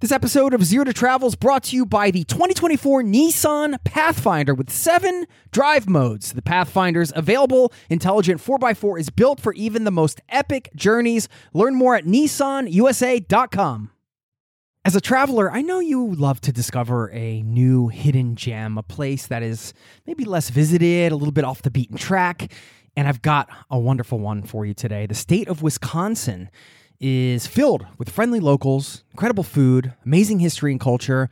This episode of Zero to Travel is brought to you by the 2024 Nissan Pathfinder with seven drive modes. The Pathfinder's available intelligent 4x4 is built for even the most epic journeys. Learn more at nissanusa.com. As a traveler, I know you love to discover a new hidden gem, a place that is maybe less visited, a little bit off the beaten track. And I've got a wonderful one for you today. The state of Wisconsin is filled with friendly locals, incredible food, amazing history and culture,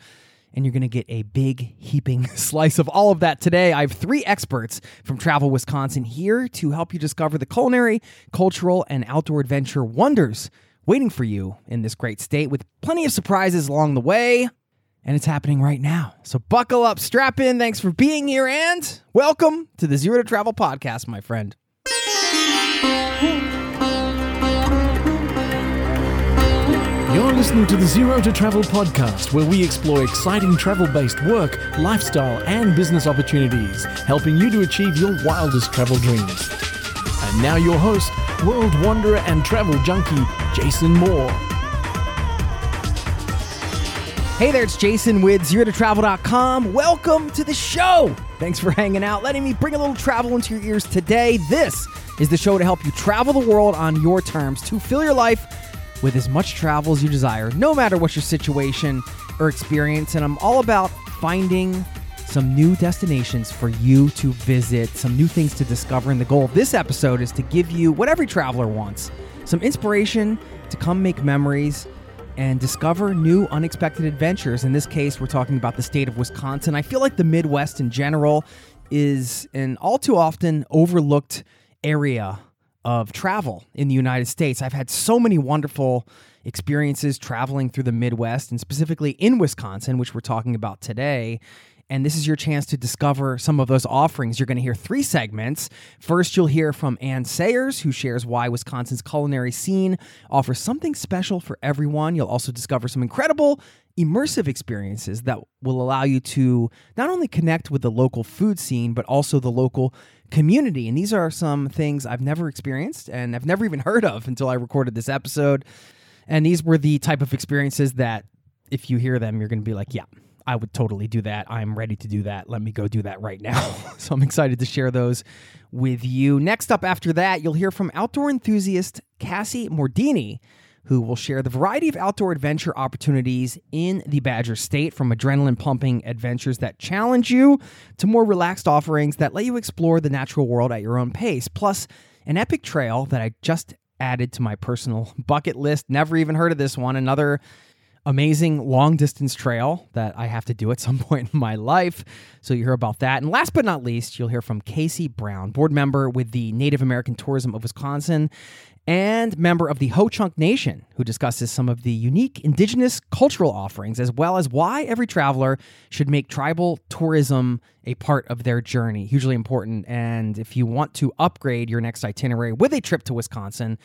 and you're going to get a big heaping slice of all of that today. I have three experts from Travel Wisconsin here to help you discover the culinary, cultural, and outdoor adventure wonders waiting for you in this great state with plenty of surprises along the way. And it's happening right now. So buckle up, strap in. Thanks for being here, and welcome to the Zero to Travel podcast, my friend. You're listening to the Zero to Travel podcast, where we explore exciting travel based work, lifestyle, and business opportunities, helping you to achieve your wildest travel dreams. And now, your host, world wanderer and travel junkie, Jason Moore. Hey there, it's Jason with Zero to ZeroToTravel.com. Welcome to the show. Thanks for hanging out, letting me bring a little travel into your ears today. This is the show to help you travel the world on your terms, to fill your life with as much travel as you desire, no matter what your situation or experience. And I'm all about finding some new destinations for you to visit, some new things to discover. And the goal of this episode is to give you what every traveler wants some inspiration to come make memories and discover new unexpected adventures. In this case, we're talking about the state of Wisconsin. I feel like the Midwest in general is an all too often overlooked area of travel in the United States. I've had so many wonderful experiences traveling through the Midwest and specifically in Wisconsin, which we're talking about today. And this is your chance to discover some of those offerings. You're going to hear three segments. First, you'll hear from Anne Sayers, who shares why Wisconsin's culinary scene offers something special for everyone. You'll also discover some incredible immersive experiences that will allow you to not only connect with the local food scene, but also the local community. And these are some things I've never experienced and I've never even heard of until I recorded this episode. And these were the type of experiences that if you hear them, you're going to be like, yeah, I would totally do that. I'm ready to do that. Let me go do that right now. so I'm excited to share those with you. Next up after that, you'll hear from outdoor enthusiast Cassie Mordini who will share the variety of outdoor adventure opportunities in the Badger State from adrenaline pumping adventures that challenge you to more relaxed offerings that let you explore the natural world at your own pace, plus an epic trail that I just added to my personal bucket list. Never even heard of this one. Another amazing long distance trail that I have to do at some point in my life. So you hear about that. And last but not least, you'll hear from Casey Brown, board member with the Native American Tourism of Wisconsin and member of the Ho Chunk Nation, who discusses some of the unique indigenous cultural offerings, as well as why every traveler should make tribal tourism a part of their journey. Hugely important. And if you want to upgrade your next itinerary with a trip to Wisconsin,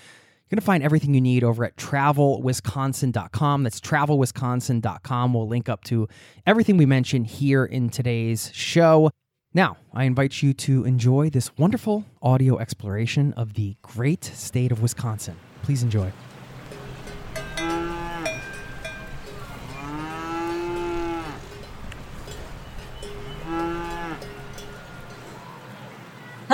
you're going to find everything you need over at travelwisconsin.com. That's travelwisconsin.com. We'll link up to everything we mentioned here in today's show. Now, I invite you to enjoy this wonderful audio exploration of the great state of Wisconsin. Please enjoy.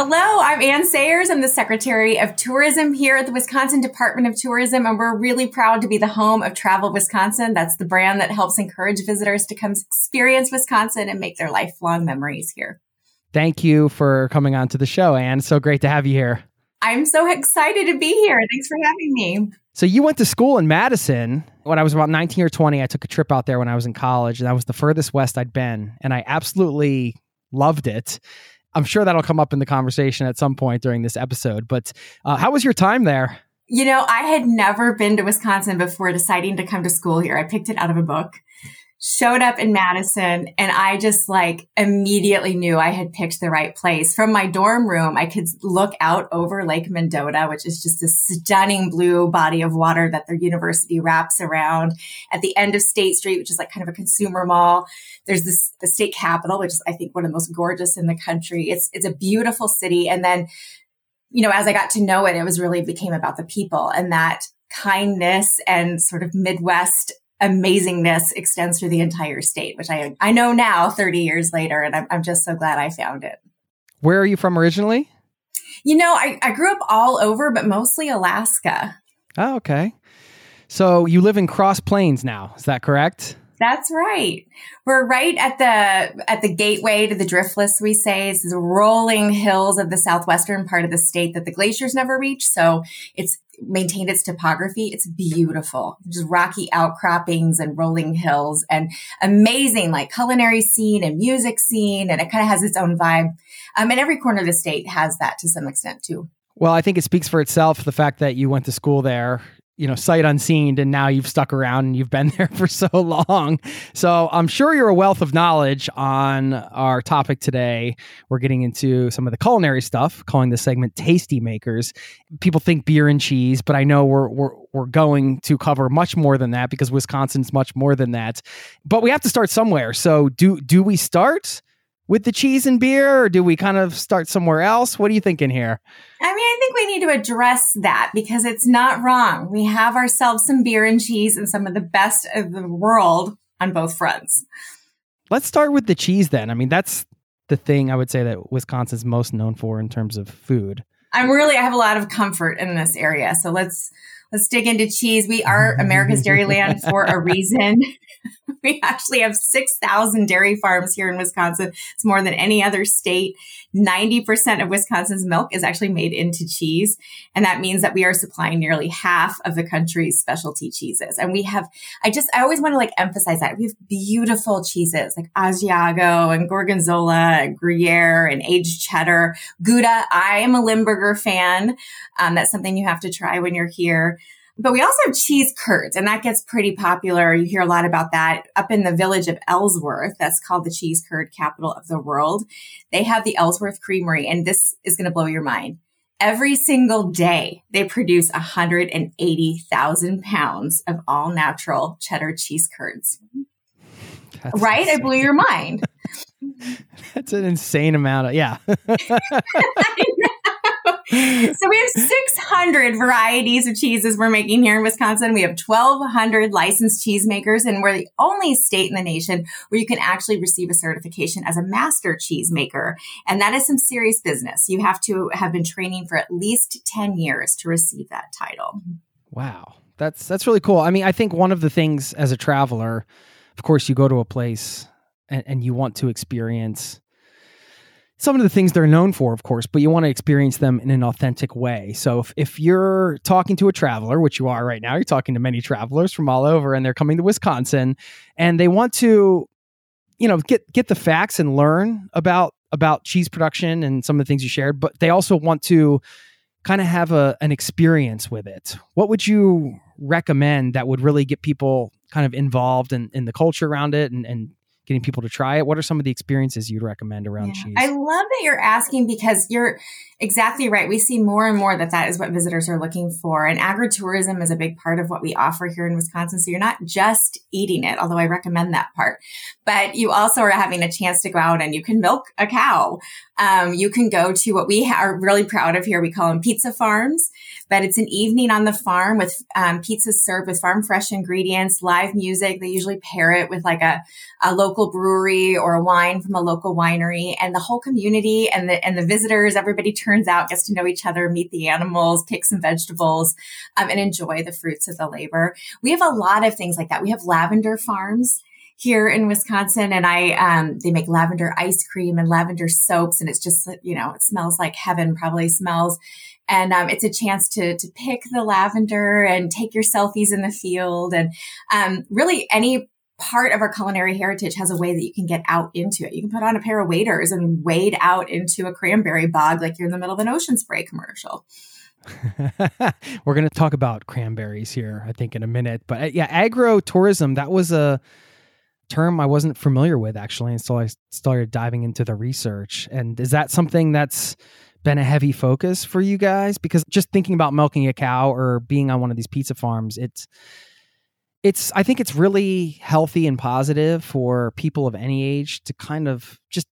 Hello, I'm Anne Sayers. I'm the Secretary of Tourism here at the Wisconsin Department of Tourism, and we're really proud to be the home of Travel Wisconsin. That's the brand that helps encourage visitors to come experience Wisconsin and make their lifelong memories here. Thank you for coming on to the show, Anne. So great to have you here. I'm so excited to be here. Thanks for having me. So you went to school in Madison. When I was about 19 or 20, I took a trip out there when I was in college, and that was the furthest west I'd been, and I absolutely loved it. I'm sure that'll come up in the conversation at some point during this episode. But uh, how was your time there? You know, I had never been to Wisconsin before deciding to come to school here. I picked it out of a book showed up in Madison and I just like immediately knew I had picked the right place. From my dorm room, I could look out over Lake Mendota, which is just a stunning blue body of water that the university wraps around at the end of State Street, which is like kind of a consumer mall. There's this, the state capitol, which is I think one of the most gorgeous in the country. It's, it's a beautiful city. And then, you know, as I got to know it, it was really became about the people and that kindness and sort of Midwest amazingness extends through the entire state, which I I know now, 30 years later, and I'm, I'm just so glad I found it. Where are you from originally? You know, I, I grew up all over, but mostly Alaska. Oh, okay. So you live in Cross Plains now, is that correct? That's right. We're right at the at the gateway to the driftless. We say it's the rolling hills of the southwestern part of the state that the glaciers never reach. So it's maintained its topography. It's beautiful, just rocky outcroppings and rolling hills and amazing like culinary scene and music scene. And it kind of has its own vibe. Um, and every corner of the state has that to some extent too. Well, I think it speaks for itself the fact that you went to school there you know, sight unseen, and now you've stuck around and you've been there for so long. So I'm sure you're a wealth of knowledge on our topic today. We're getting into some of the culinary stuff, calling this segment Tasty Makers. People think beer and cheese, but I know we're we're we're going to cover much more than that because Wisconsin's much more than that. But we have to start somewhere. So do do we start? With the cheese and beer, or do we kind of start somewhere else? What are you thinking here? I mean, I think we need to address that because it's not wrong. We have ourselves some beer and cheese and some of the best of the world on both fronts. Let's start with the cheese then. I mean, that's the thing I would say that Wisconsin's most known for in terms of food. I'm really I have a lot of comfort in this area. So let's let's dig into cheese. We are America's Dairyland for a reason. we actually have 6,000 dairy farms here in Wisconsin. It's more than any other state. 90% of Wisconsin's milk is actually made into cheese. And that means that we are supplying nearly half of the country's specialty cheeses. And we have, I just, I always want to like emphasize that we have beautiful cheeses like Asiago and Gorgonzola and Gruyere and aged cheddar, Gouda. I am a Limburger fan. Um, that's something you have to try when you're here. But we also have cheese curds, and that gets pretty popular. You hear a lot about that up in the village of Ellsworth. That's called the cheese curd capital of the world. They have the Ellsworth Creamery, and this is going to blow your mind. Every single day, they produce 180,000 pounds of all natural cheddar cheese curds. That's right? Insane. I blew your mind. That's an insane amount of, yeah. so we have 600 varieties of cheeses we're making here in Wisconsin. We have 1,200 licensed cheesemakers, and we're the only state in the nation where you can actually receive a certification as a master cheesemaker. And that is some serious business. You have to have been training for at least 10 years to receive that title. Wow. That's that's really cool. I mean, I think one of the things as a traveler, of course, you go to a place and, and you want to experience some of the things they're known for, of course, but you want to experience them in an authentic way. So if, if you're talking to a traveler, which you are right now, you're talking to many travelers from all over and they're coming to Wisconsin and they want to, you know, get get the facts and learn about about cheese production and some of the things you shared, but they also want to kind of have a an experience with it. What would you recommend that would really get people kind of involved in, in the culture around it and, and getting people to try it? What are some of the experiences you'd recommend around yeah. cheese? I love that you're asking because you're exactly right. We see more and more that that is what visitors are looking for. And agritourism is a big part of what we offer here in Wisconsin. So you're not just eating it, although I recommend that part, but you also are having a chance to go out and you can milk a cow. Um, you can go to what we are really proud of here. We call them pizza farms but it's an evening on the farm with um, pizzas served with farm fresh ingredients, live music. They usually pair it with like a, a local brewery or a wine from a local winery, and the whole community and the and the visitors, everybody turns out, gets to know each other, meet the animals, pick some vegetables, um, and enjoy the fruits of the labor. We have a lot of things like that. We have lavender farms here in Wisconsin and I, um, they make lavender ice cream and lavender soaps and it's just, you know, it smells like heaven probably smells And um, it's a chance to to pick the lavender and take your selfies in the field, and um, really any part of our culinary heritage has a way that you can get out into it. You can put on a pair of waders and wade out into a cranberry bog like you're in the middle of an ocean spray commercial. We're going to talk about cranberries here, I think, in a minute. But uh, yeah, agro tourism, that was a term I wasn't familiar with actually until I started diving into the research. And is that something that's been a heavy focus for you guys? Because just thinking about milking a cow or being on one of these pizza farms, it's it's I think it's really healthy and positive for people of any age to kind of just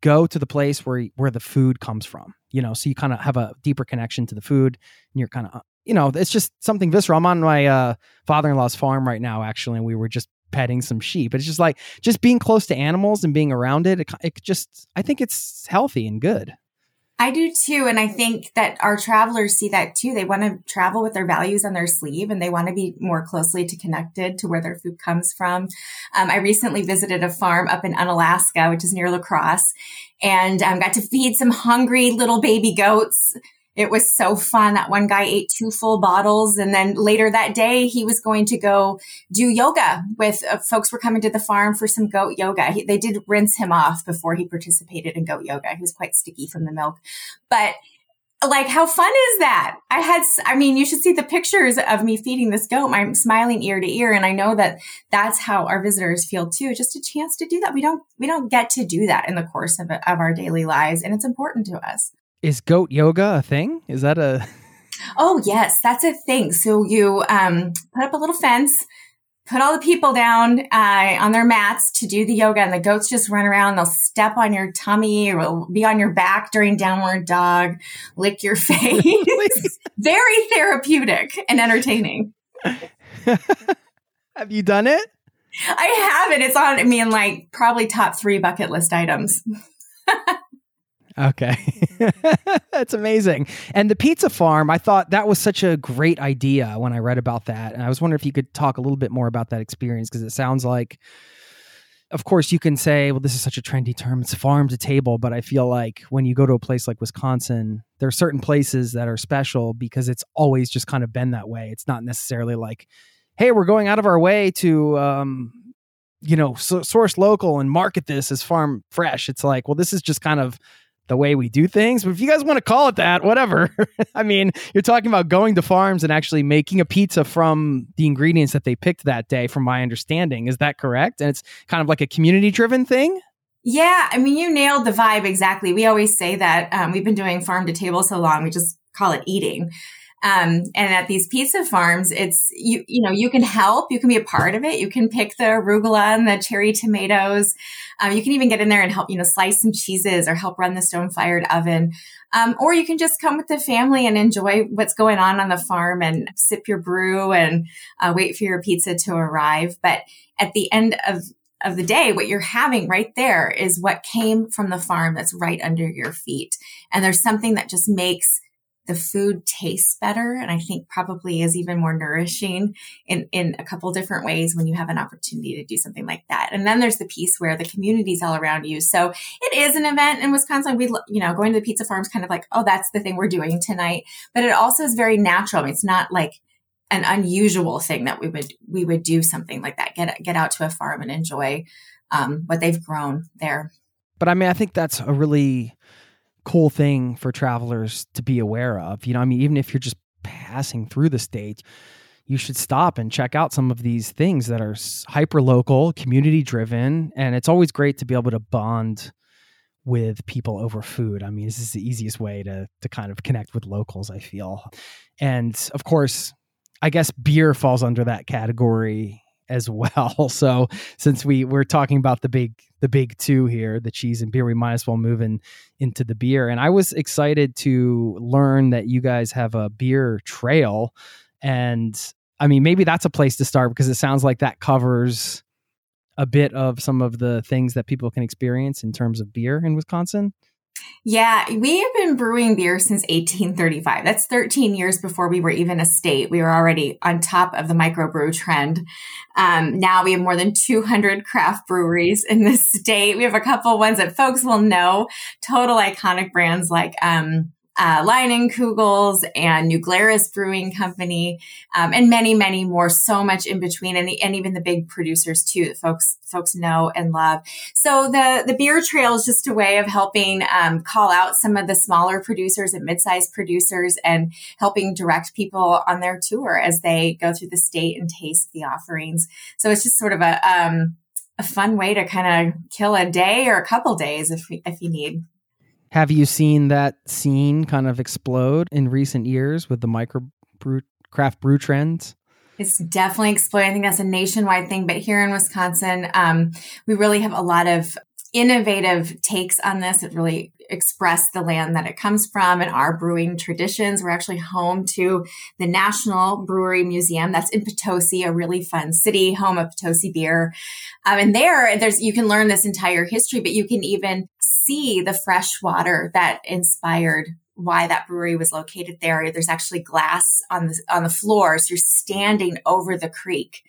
go to the place where where the food comes from. You know, so you kind of have a deeper connection to the food, and you're kind of you know it's just something visceral. I'm on my uh, father-in-law's farm right now, actually, and we were just petting some sheep. It's just like just being close to animals and being around it. It, it just I think it's healthy and good. I do too. And I think that our travelers see that too. They want to travel with their values on their sleeve and they want to be more closely to connected to where their food comes from. Um, I recently visited a farm up in Onalaska, which is near La Crosse, and um, got to feed some hungry little baby goats it was so fun. That one guy ate two full bottles. And then later that day, he was going to go do yoga with uh, folks were coming to the farm for some goat yoga. He, they did rinse him off before he participated in goat yoga. He was quite sticky from the milk, but like how fun is that i had i mean you should see the pictures of me feeding this goat i'm smiling ear to ear and i know that that's how our visitors feel too just a chance to do that we don't we don't get to do that in the course of, of our daily lives and it's important to us is goat yoga a thing? Is that a Oh yes, that's a thing. So you um, put up a little fence, put all the people down uh, on their mats to do the yoga, and the goats just run around. They'll step on your tummy or be on your back during downward dog, lick your face. Very therapeutic and entertaining. Have you done it? I haven't. It's on I mean like probably top three bucket list items. Okay. That's amazing. And the pizza farm, I thought that was such a great idea when I read about that. And I was wondering if you could talk a little bit more about that experience because it sounds like, of course, you can say, well, this is such a trendy term. It's farm to table. But I feel like when you go to a place like Wisconsin, there are certain places that are special because it's always just kind of been that way. It's not necessarily like, hey, we're going out of our way to, um, you know, so source local and market this as farm fresh. It's like, well, this is just kind of the way we do things. But if you guys want to call it that, whatever. I mean, you're talking about going to farms and actually making a pizza from the ingredients that they picked that day, from my understanding. Is that correct? And it's kind of like a community driven thing? Yeah. I mean, you nailed the vibe exactly. We always say that um, we've been doing farm to table so long, we just call it eating. Um, and at these pizza farms, it's you you know you can help, you can be a part of it. You can pick the arugula and the cherry tomatoes. Um, you can even get in there and help you know slice some cheeses or help run the stone fired oven. Um, or you can just come with the family and enjoy what's going on on the farm and sip your brew and uh, wait for your pizza to arrive. But at the end of of the day, what you're having right there is what came from the farm that's right under your feet. And there's something that just makes the food tastes better and I think probably is even more nourishing in, in a couple different ways when you have an opportunity to do something like that. And then there's the piece where the community's all around you. So it is an event in Wisconsin. We, you know, going to the pizza farms kind of like, oh, that's the thing we're doing tonight. But it also is very natural. I mean, it's not like an unusual thing that we would, we would do something like that. Get, get out to a farm and enjoy um, what they've grown there. But I mean, I think that's a really, cool thing for travelers to be aware of. You know, I mean, even if you're just passing through the state, you should stop and check out some of these things that are hyper local, community driven, and it's always great to be able to bond with people over food. I mean, this is the easiest way to to kind of connect with locals, I feel. And of course, I guess beer falls under that category as well. So since we we're talking about the big the big two here, the cheese and beer, we might as well move in into the beer. And I was excited to learn that you guys have a beer trail. And I mean, maybe that's a place to start because it sounds like that covers a bit of some of the things that people can experience in terms of beer in Wisconsin. Yeah, we have been brewing beer since 1835. That's 13 years before we were even a state. We were already on top of the microbrew trend. Um, now we have more than 200 craft breweries in the state. We have a couple ones that folks will know, total iconic brands like um, uh, Kugels and New Glarus Brewing Company, um, and many, many more. So much in between, and, the, and even the big producers too that folks folks know and love. So the the beer trail is just a way of helping um, call out some of the smaller producers and mid-sized producers, and helping direct people on their tour as they go through the state and taste the offerings. So it's just sort of a um, a fun way to kind of kill a day or a couple days if if you need. Have you seen that scene kind of explode in recent years with the micro brew, craft brew trends? It's definitely exploding. I think that's a nationwide thing, but here in Wisconsin, um, we really have a lot of innovative takes on this. It really express the land that it comes from and our brewing traditions. We're actually home to the National Brewery Museum. That's in Potosi, a really fun city, home of Potosi beer. Um, and there, there's you can learn this entire history, but you can even see the fresh water that inspired why that brewery was located there. There's actually glass on the on the floors. So you're standing over the creek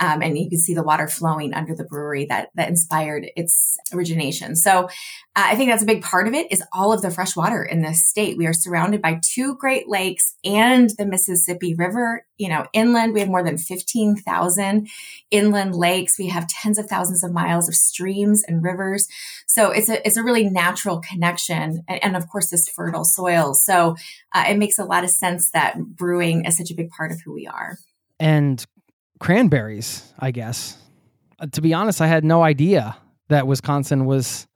um, and you can see the water flowing under the brewery that that inspired its origination. So uh, I think that's a big part of it is all of the fresh water in this state. We are surrounded by two Great Lakes and the Mississippi River. You know, inland we have more than fifteen thousand inland lakes. We have tens of thousands of miles of streams and rivers. So it's a it's a really natural connection, and, and of course this fertile soil. So uh, it makes a lot of sense that brewing is such a big part of who we are. And cranberries, I guess. Uh, to be honest, I had no idea that Wisconsin was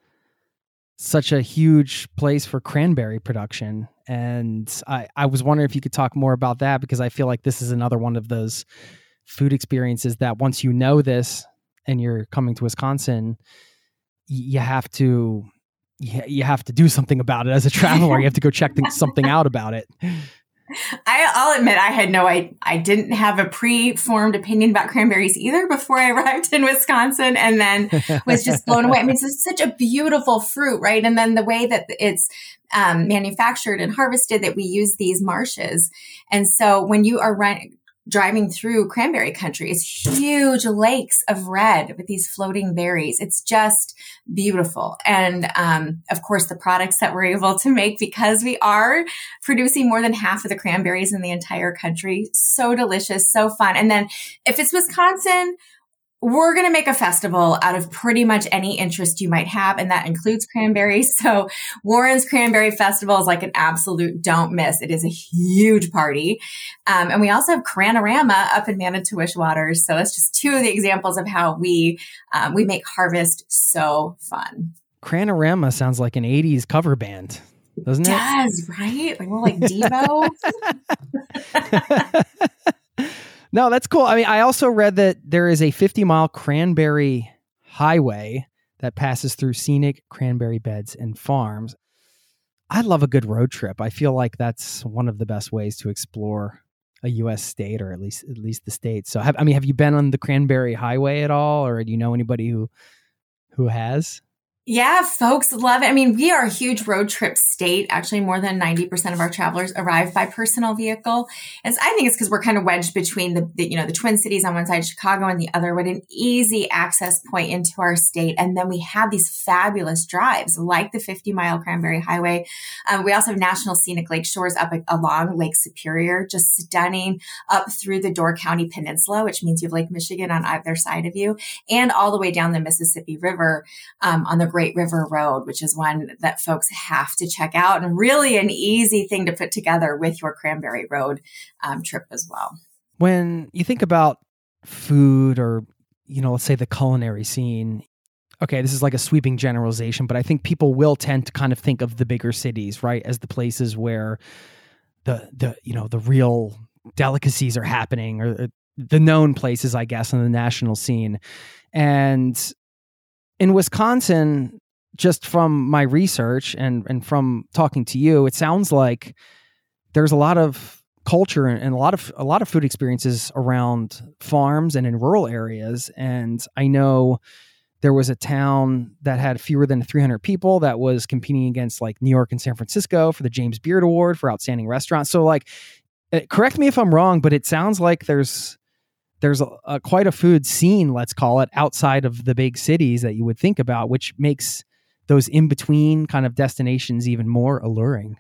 such a huge place for cranberry production. And I, I was wondering if you could talk more about that because I feel like this is another one of those food experiences that once you know this and you're coming to Wisconsin, you have to you have to do something about it as a traveler. you have to go check something out about it. I, will admit I had no, I, I didn't have a pre-formed opinion about cranberries either before I arrived in Wisconsin and then was just blown away. I mean, it's such a beautiful fruit, right? And then the way that it's um, manufactured and harvested that we use these marshes. And so when you are running, driving through cranberry country is huge lakes of red with these floating berries. It's just beautiful. And um, of course, the products that we're able to make because we are producing more than half of the cranberries in the entire country. So delicious, so fun. And then if it's Wisconsin, we're going to make a festival out of pretty much any interest you might have, and that includes cranberries. So Warrens Cranberry Festival is like an absolute don't miss. It is a huge party. Um, and we also have Cranorama up in Manitowish Waters. So it's just two of the examples of how we, um, we make harvest so fun. Cranorama sounds like an 80s cover band, doesn't it? It does, right? Like, more like Devo. No, that's cool. I mean, I also read that there is a 50 mile cranberry highway that passes through scenic cranberry beds and farms. I love a good road trip. I feel like that's one of the best ways to explore a U.S. state, or at least at least the state. So, have, I mean, have you been on the Cranberry Highway at all, or do you know anybody who who has? Yeah, folks love it. I mean, we are a huge road trip state. Actually, more than 90% of our travelers arrive by personal vehicle. And I think it's because we're kind of wedged between the, the, you know, the Twin Cities on one side, Chicago on the other, with an easy access point into our state. And then we have these fabulous drives like the 50 mile Cranberry Highway. Um, we also have national scenic lake shores up along Lake Superior, just stunning up through the Door County Peninsula, which means you have Lake Michigan on either side of you and all the way down the Mississippi River, um, on the Great River Road, which is one that folks have to check out and really an easy thing to put together with your Cranberry Road um, trip as well. When you think about food or, you know, let's say the culinary scene, okay, this is like a sweeping generalization, but I think people will tend to kind of think of the bigger cities, right, as the places where the the you know the real delicacies are happening or the known places, I guess, on the national scene. And in Wisconsin, just from my research and and from talking to you, it sounds like there's a lot of culture and a lot of a lot of food experiences around farms and in rural areas. And I know there was a town that had fewer than 300 people that was competing against like New York and San Francisco for the James Beard Award for outstanding restaurants. So like, eh, correct me if I'm wrong, but it sounds like there's there's a, a, quite a food scene, let's call it, outside of the big cities that you would think about, which makes those in between kind of destinations even more alluring.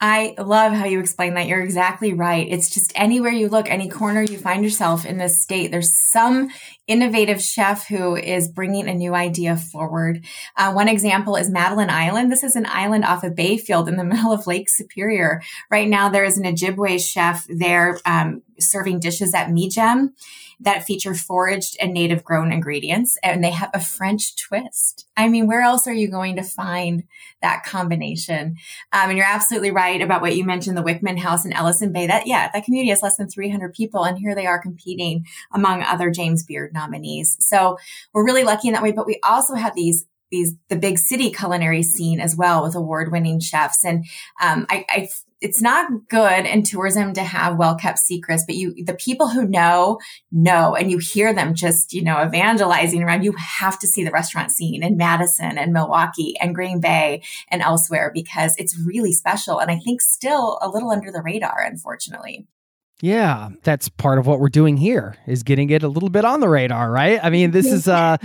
I love how you explain that. You're exactly right. It's just anywhere you look, any corner you find yourself in this state, there's some innovative chef who is bringing a new idea forward. Uh, one example is Madeline Island. This is an island off of Bayfield in the middle of Lake Superior. Right now, there is an Ojibwe chef there um, serving dishes at Miijim that feature foraged and native grown ingredients, and they have a French twist. I mean, where else are you going to find that combination? Um, and you're absolutely right about what you mentioned, the Wickman House in Ellison Bay. That yeah, that community has less than 300 people, and here they are competing among other James Beard nominees. So we're really lucky in that way. But we also have these these the big city culinary scene as well with award winning chefs, and um, I, I it's not good in tourism to have well kept secrets, but you, the people who know, know, and you hear them just, you know, evangelizing around. You have to see the restaurant scene in Madison and Milwaukee and Green Bay and elsewhere because it's really special. And I think still a little under the radar, unfortunately. Yeah, that's part of what we're doing here is getting it a little bit on the radar, right? I mean, this is uh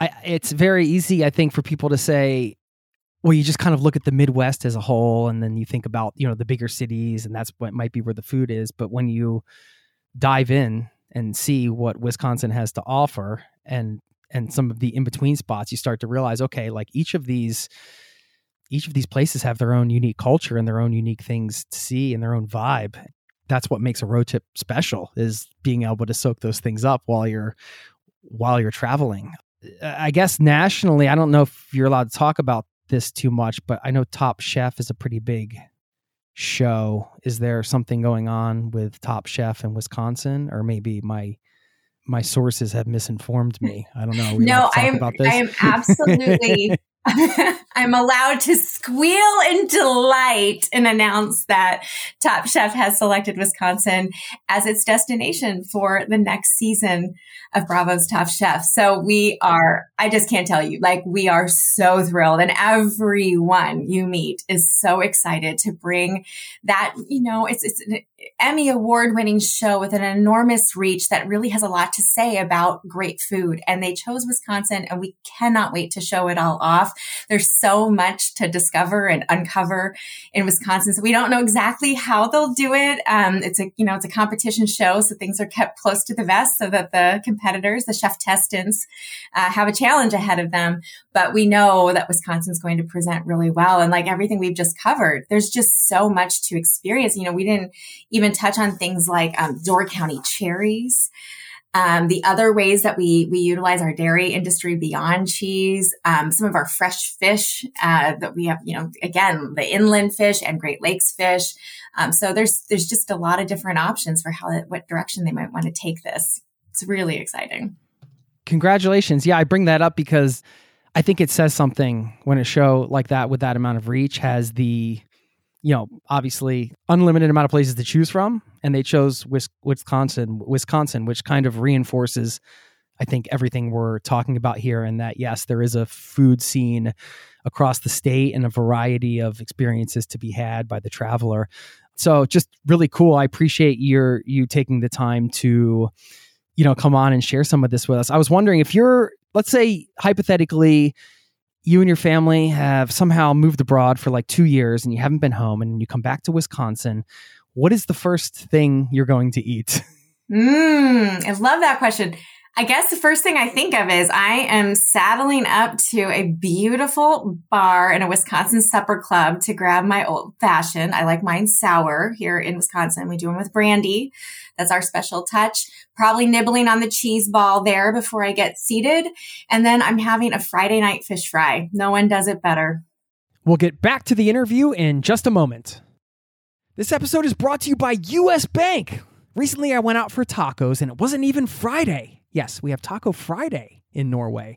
I, it's very easy I think for people to say well, you just kind of look at the Midwest as a whole, and then you think about you know the bigger cities, and that's what might be where the food is. But when you dive in and see what Wisconsin has to offer, and and some of the in between spots, you start to realize, okay, like each of these each of these places have their own unique culture and their own unique things to see and their own vibe. That's what makes a road trip special is being able to soak those things up while you're while you're traveling. I guess nationally, I don't know if you're allowed to talk about this too much, but I know Top Chef is a pretty big show. Is there something going on with Top Chef in Wisconsin, or maybe my my sources have misinformed me? I don't know. no, I am. I am absolutely I'm allowed to squeal in delight and announce that Top Chef has selected Wisconsin as its destination for the next season of Bravo's Top Chef. So we are, I just can't tell you, like we are so thrilled and everyone you meet is so excited to bring that, you know, it's, it's an Emmy award winning show with an enormous reach that really has a lot to say about great food. And they chose Wisconsin and we cannot wait to show it all off. There's so much to discover and uncover in Wisconsin. So we don't know exactly how they'll do it. Um, it's a, you know, it's a competition show. So things are kept close to the vest so that the competitors, the chef testants, uh, have a challenge ahead of them. But we know that Wisconsin's going to present really well. And like everything we've just covered, there's just so much to experience. You know, we didn't even touch on things like um, Door County cherries. Um, the other ways that we we utilize our dairy industry beyond cheese, um, some of our fresh fish uh, that we have, you know, again the inland fish and Great Lakes fish. Um, so there's there's just a lot of different options for how what direction they might want to take this. It's really exciting. Congratulations! Yeah, I bring that up because I think it says something when a show like that with that amount of reach has the you know, obviously unlimited amount of places to choose from, and they chose Wisconsin, Wisconsin, which kind of reinforces, I think, everything we're talking about here, and that yes, there is a food scene across the state and a variety of experiences to be had by the traveler. So, just really cool. I appreciate your you taking the time to, you know, come on and share some of this with us. I was wondering if you're, let's say, hypothetically you and your family have somehow moved abroad for like two years and you haven't been home and you come back to Wisconsin, what is the first thing you're going to eat? Mm, I love that question. I guess the first thing I think of is I am saddling up to a beautiful bar in a Wisconsin supper club to grab my old fashioned. I like mine sour here in Wisconsin. We do them with brandy. That's our special touch. Probably nibbling on the cheese ball there before I get seated. And then I'm having a Friday night fish fry. No one does it better. We'll get back to the interview in just a moment. This episode is brought to you by US Bank. Recently, I went out for tacos and it wasn't even Friday. Yes, we have Taco Friday in Norway,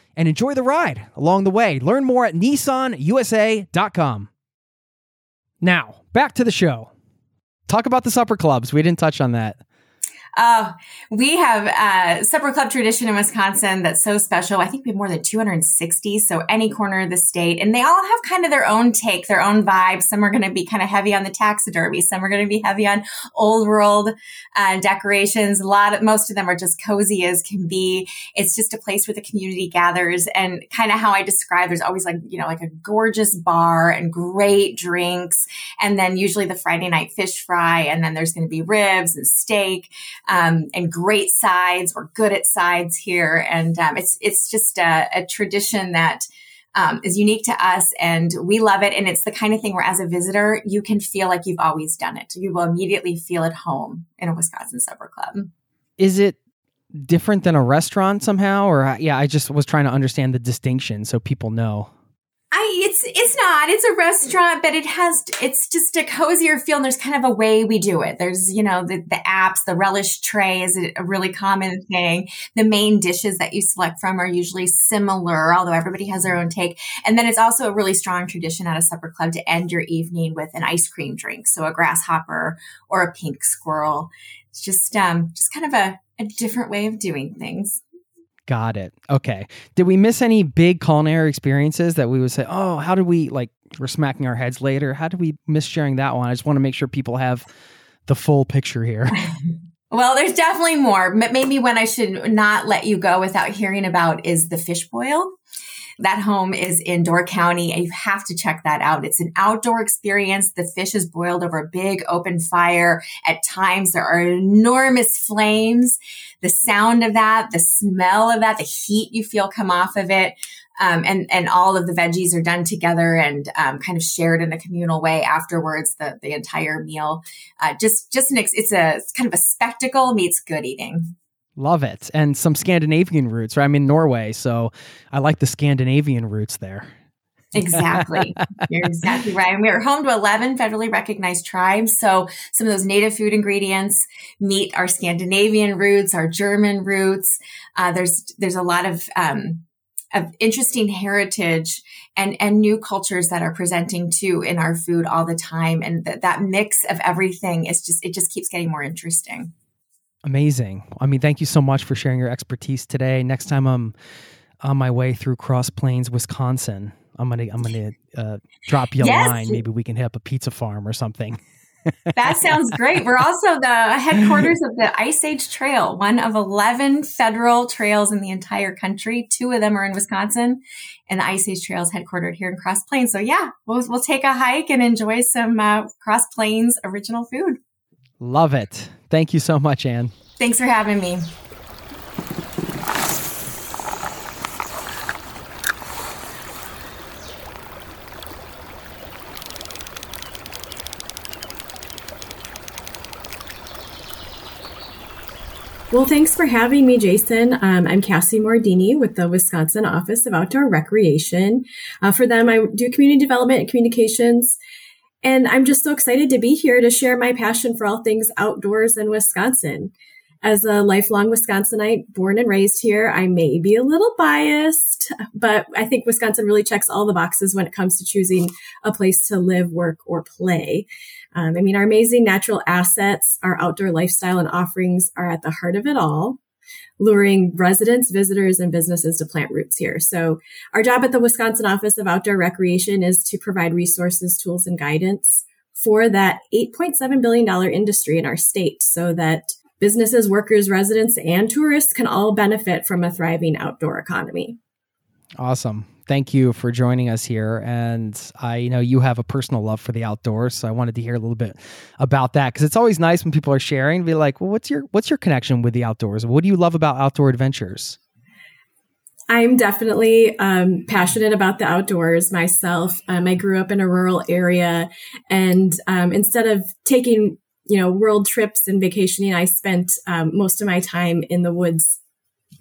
and enjoy the ride along the way. Learn more at nissanusa.com. Now, back to the show. Talk about the supper clubs. We didn't touch on that. Uh, we have a supper club tradition in Wisconsin that's so special. I think we have more than 260. So any corner of the state and they all have kind of their own take, their own vibe. Some are going to be kind of heavy on the taxidermy. Some are going to be heavy on old world uh, decorations. A lot of, most of them are just cozy as can be. It's just a place where the community gathers and kind of how I describe, there's always like, you know, like a gorgeous bar and great drinks. And then usually the Friday night fish fry. And then there's going to be ribs and steak um, and great sides. We're good at sides here, and um, it's it's just a, a tradition that. Um, is unique to us and we love it. And it's the kind of thing where as a visitor, you can feel like you've always done it. You will immediately feel at home in a Wisconsin supper club. Is it different than a restaurant somehow? Or yeah, I just was trying to understand the distinction so people know. I, it's it's not. It's a restaurant, but it has it's just a cozier feel. And there's kind of a way we do it. There's you know the the apps, the relish tray is a really common thing. The main dishes that you select from are usually similar, although everybody has their own take. And then it's also a really strong tradition at a supper club to end your evening with an ice cream drink, so a grasshopper or a pink squirrel. It's just um just kind of a, a different way of doing things. Got it. Okay. Did we miss any big culinary experiences that we would say, oh, how did we like we're smacking our heads later? How did we miss sharing that one? I just want to make sure people have the full picture here. well, there's definitely more, maybe when I should not let you go without hearing about is the fish boil. That home is in Door County and you have to check that out. It's an outdoor experience. The fish is boiled over a big open fire. At times there are enormous flames. The sound of that, the smell of that, the heat you feel come off of it. Um, and and all of the veggies are done together and um, kind of shared in a communal way afterwards. The the entire meal, uh, just just an ex- it's a it's kind of a spectacle meets good eating. Love it. And some Scandinavian roots, right? I'm in Norway, so I like the Scandinavian roots there. Exactly. You're exactly right. And we're home to 11 federally recognized tribes. So some of those native food ingredients meet our Scandinavian roots, our German roots. Uh, there's, there's a lot of, um, of interesting heritage and, and new cultures that are presenting too in our food all the time. And th- that mix of everything is just, it just keeps getting more interesting. Amazing. I mean, thank you so much for sharing your expertise today. Next time I'm on my way through Cross Plains, Wisconsin, I'm gonna I'm gonna uh, drop you a yes. line. Maybe we can hit up a pizza farm or something. that sounds great. We're also the headquarters of the Ice Age Trail, one of 11 federal trails in the entire country. Two of them are in Wisconsin, and the Ice Age Trail is headquartered here in Cross Plains. So yeah, we'll, we'll take a hike and enjoy some uh, Cross Plains original food. Love it. Thank you so much, Anne. Thanks for having me. Well, thanks for having me, Jason. Um, I'm Cassie Mordini with the Wisconsin Office of Outdoor Recreation. Uh, for them, I do community development and communications. And I'm just so excited to be here to share my passion for all things outdoors in Wisconsin. As a lifelong Wisconsinite, born and raised here, I may be a little biased, but I think Wisconsin really checks all the boxes when it comes to choosing a place to live, work, or play. Um, I mean, our amazing natural assets, our outdoor lifestyle and offerings are at the heart of it all, luring residents, visitors, and businesses to plant roots here. So our job at the Wisconsin Office of Outdoor Recreation is to provide resources, tools, and guidance for that $8.7 billion industry in our state so that businesses, workers, residents, and tourists can all benefit from a thriving outdoor economy. Awesome. Thank you for joining us here. And I know you have a personal love for the outdoors, so I wanted to hear a little bit about that because it's always nice when people are sharing. Be like, well, what's your what's your connection with the outdoors? What do you love about outdoor adventures? I'm definitely um, passionate about the outdoors myself. Um, I grew up in a rural area, and um, instead of taking you know world trips and vacationing, I spent um, most of my time in the woods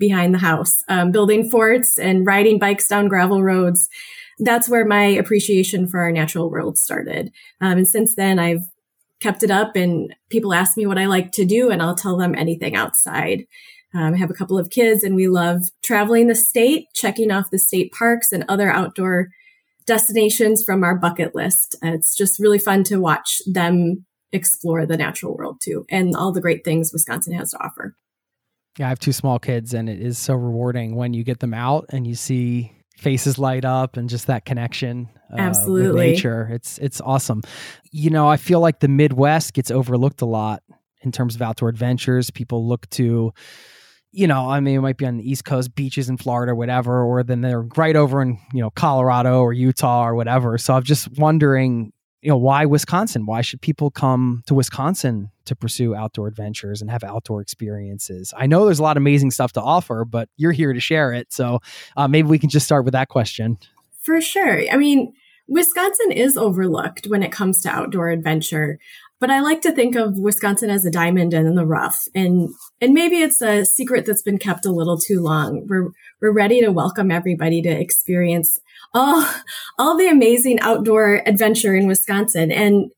behind the house, um, building forts and riding bikes down gravel roads. That's where my appreciation for our natural world started. Um, and since then, I've kept it up and people ask me what I like to do and I'll tell them anything outside. Um, I have a couple of kids and we love traveling the state, checking off the state parks and other outdoor destinations from our bucket list. Uh, it's just really fun to watch them explore the natural world too and all the great things Wisconsin has to offer. Yeah, I have two small kids, and it is so rewarding when you get them out and you see faces light up and just that connection uh, absolutely. nature. It's it's awesome. You know i feel like the midwest gets overlooked a lot in terms of outdoor adventures. People look to you know i mean it might be on the east coast beaches in florida or whatever or then they're right over in you know colorado or utah or whatever. So i'm just wondering you know why wisconsin? Why should people come to wisconsin to pursue outdoor adventures and have outdoor experiences? I know there's a lot of amazing stuff to offer but you're here to share it. So uh, maybe we can just start with that question. For sure. I mean wisconsin is overlooked when it comes to outdoor adventure but I like to think of Wisconsin as a diamond in the rough. And, and maybe it's a secret that's been kept a little too long. We're, we're ready to welcome everybody to experience all, all the amazing outdoor adventure in Wisconsin. And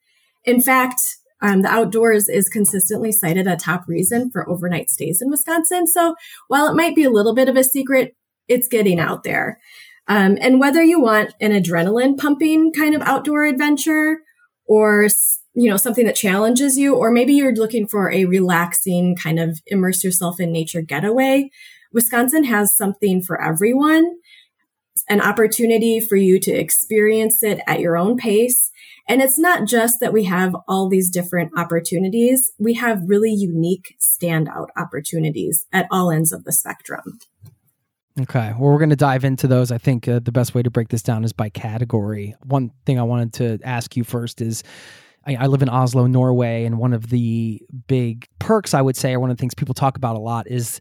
in fact, um, the outdoors is consistently cited a top reason for overnight stays in Wisconsin. So while it might be a little bit of a secret, it's getting out there. Um, and whether you want an adrenaline pumping kind of outdoor adventure or you know, something that challenges you, or maybe you're looking for a relaxing kind of immerse yourself in nature getaway. Wisconsin has something for everyone, an opportunity for you to experience it at your own pace. And it's not just that we have all these different opportunities. We have really unique standout opportunities at all ends of the spectrum. Okay. Well, we're going to dive into those. I think uh, the best way to break this down is by category. One thing I wanted to ask you first is I, I, live in Oslo, Norway, and one of the big perks I would say, or one of the things people talk about a lot, is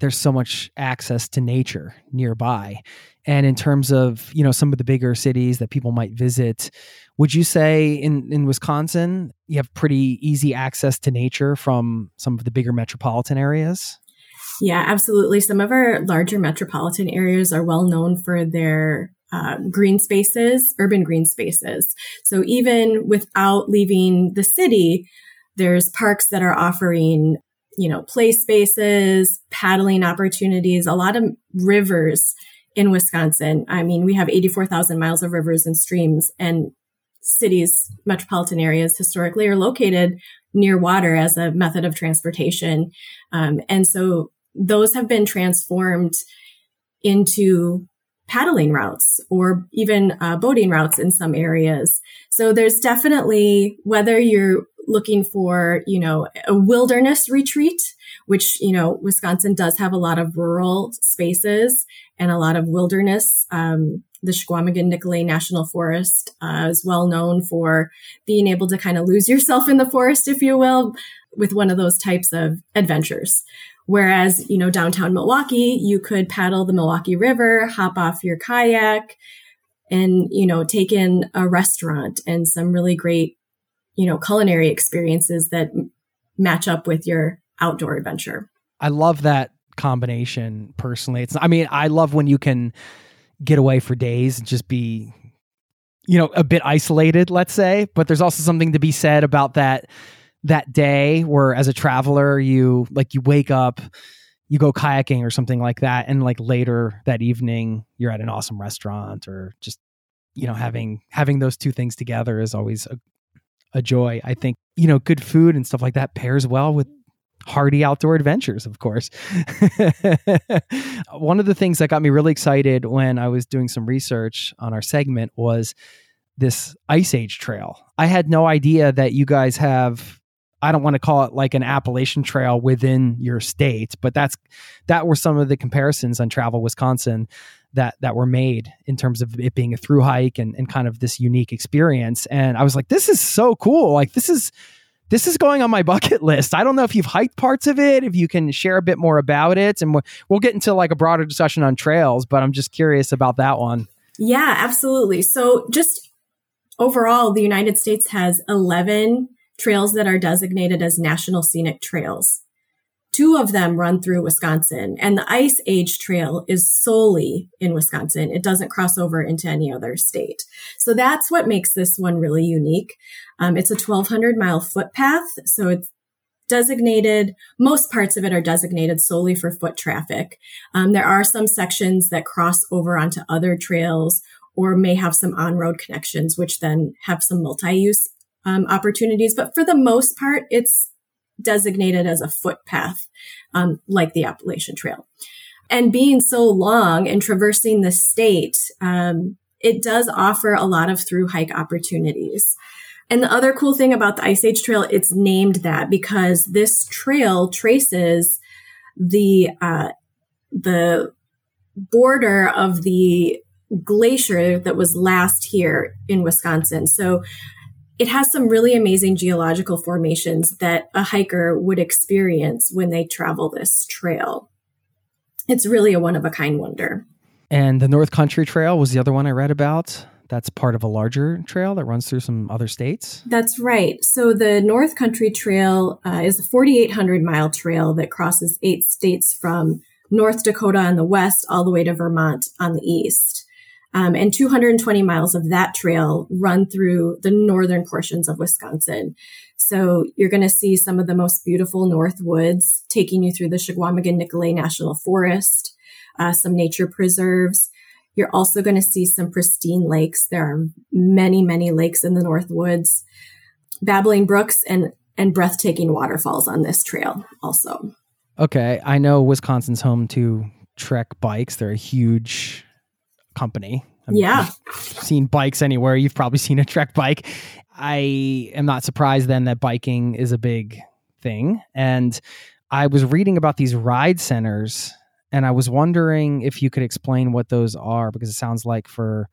there's so much access to nature nearby. And in terms of you know some of the bigger cities that people might visit, would you say in in Wisconsin you have pretty easy access to nature from some of the bigger metropolitan areas? Yeah, absolutely. Some of our larger metropolitan areas are well known for their uh, green spaces, urban green spaces. So even without leaving the city, there's parks that are offering, you know, play spaces, paddling opportunities, a lot of rivers in Wisconsin. I mean, we have 84,000 miles of rivers and streams and cities, metropolitan areas historically are located near water as a method of transportation. Um, and so those have been transformed into paddling routes or even uh, boating routes in some areas. So there's definitely, whether you're looking for, you know, a wilderness retreat, which, you know, Wisconsin does have a lot of rural spaces and a lot of wilderness. Um, the Chequamegon Nicolet National Forest uh, is well known for being able to kind of lose yourself in the forest, if you will, with one of those types of adventures. Whereas, you know, downtown Milwaukee, you could paddle the Milwaukee River, hop off your kayak, and, you know, take in a restaurant and some really great, you know, culinary experiences that match up with your outdoor adventure. I love that combination personally. It's I mean, I love when you can get away for days and just be you know, a bit isolated, let's say, but there's also something to be said about that that day where as a traveler you like you wake up you go kayaking or something like that and like later that evening you're at an awesome restaurant or just you know having having those two things together is always a, a joy. I think you know good food and stuff like that pairs well with hardy outdoor adventures of course. One of the things that got me really excited when i was doing some research on our segment was this ice age trail. I had no idea that you guys have I don't want to call it like an Appalachian trail within your state, but that's that were some of the comparisons on Travel Wisconsin that that were made in terms of it being a through hike and, and kind of this unique experience. And I was like, this is so cool. Like this is this is going on my bucket list. I don't know if you've hiked parts of it, if you can share a bit more about it, and we'll, we'll get into like a broader discussion on trails. But I'm just curious about that one. Yeah, absolutely. So just overall, the United States has 11 trails that are designated as national scenic trails. Two of them run through Wisconsin, and the Ice Age Trail is solely in Wisconsin. It doesn't cross over into any other state. So that's what makes this one really unique. Um, it's a 1200 mile footpath. So it's designated, most parts of it are designated solely for foot traffic. Um, there are some sections that cross over onto other trails or may have some on road connections, which then have some multi use um, opportunities. But for the most part, it's designated as a footpath, um, like the Appalachian Trail. And being so long and traversing the state, um, it does offer a lot of through hike opportunities. And the other cool thing about the Ice Age Trail, it's named that because this trail traces the uh, the border of the glacier that was last here in Wisconsin. So it has some really amazing geological formations that a hiker would experience when they travel this trail. It's really a one of a kind wonder. And the North Country Trail was the other one I read about. That's part of a larger trail that runs through some other states. That's right. So the North Country Trail uh, is a 4,800 mile trail that crosses eight states from North Dakota on the west all the way to Vermont on the east. Um, and 220 miles of that trail run through the northern portions of Wisconsin. So you're going to see some of the most beautiful North Woods taking you through the Chequamegon Nicolet National Forest, uh, some nature preserves. You're also going to see some pristine lakes. There are many, many lakes in the North Woods, babbling brooks and, and breathtaking waterfalls on this trail also. Okay. I know Wisconsin's home to Trek bikes. They're a huge company. I mean, yeah. seen bikes anywhere. You've probably seen a Trek bike. I am not surprised then that biking is a big thing. And I was reading about these ride centers and I was wondering if you could explain what those are because it sounds like for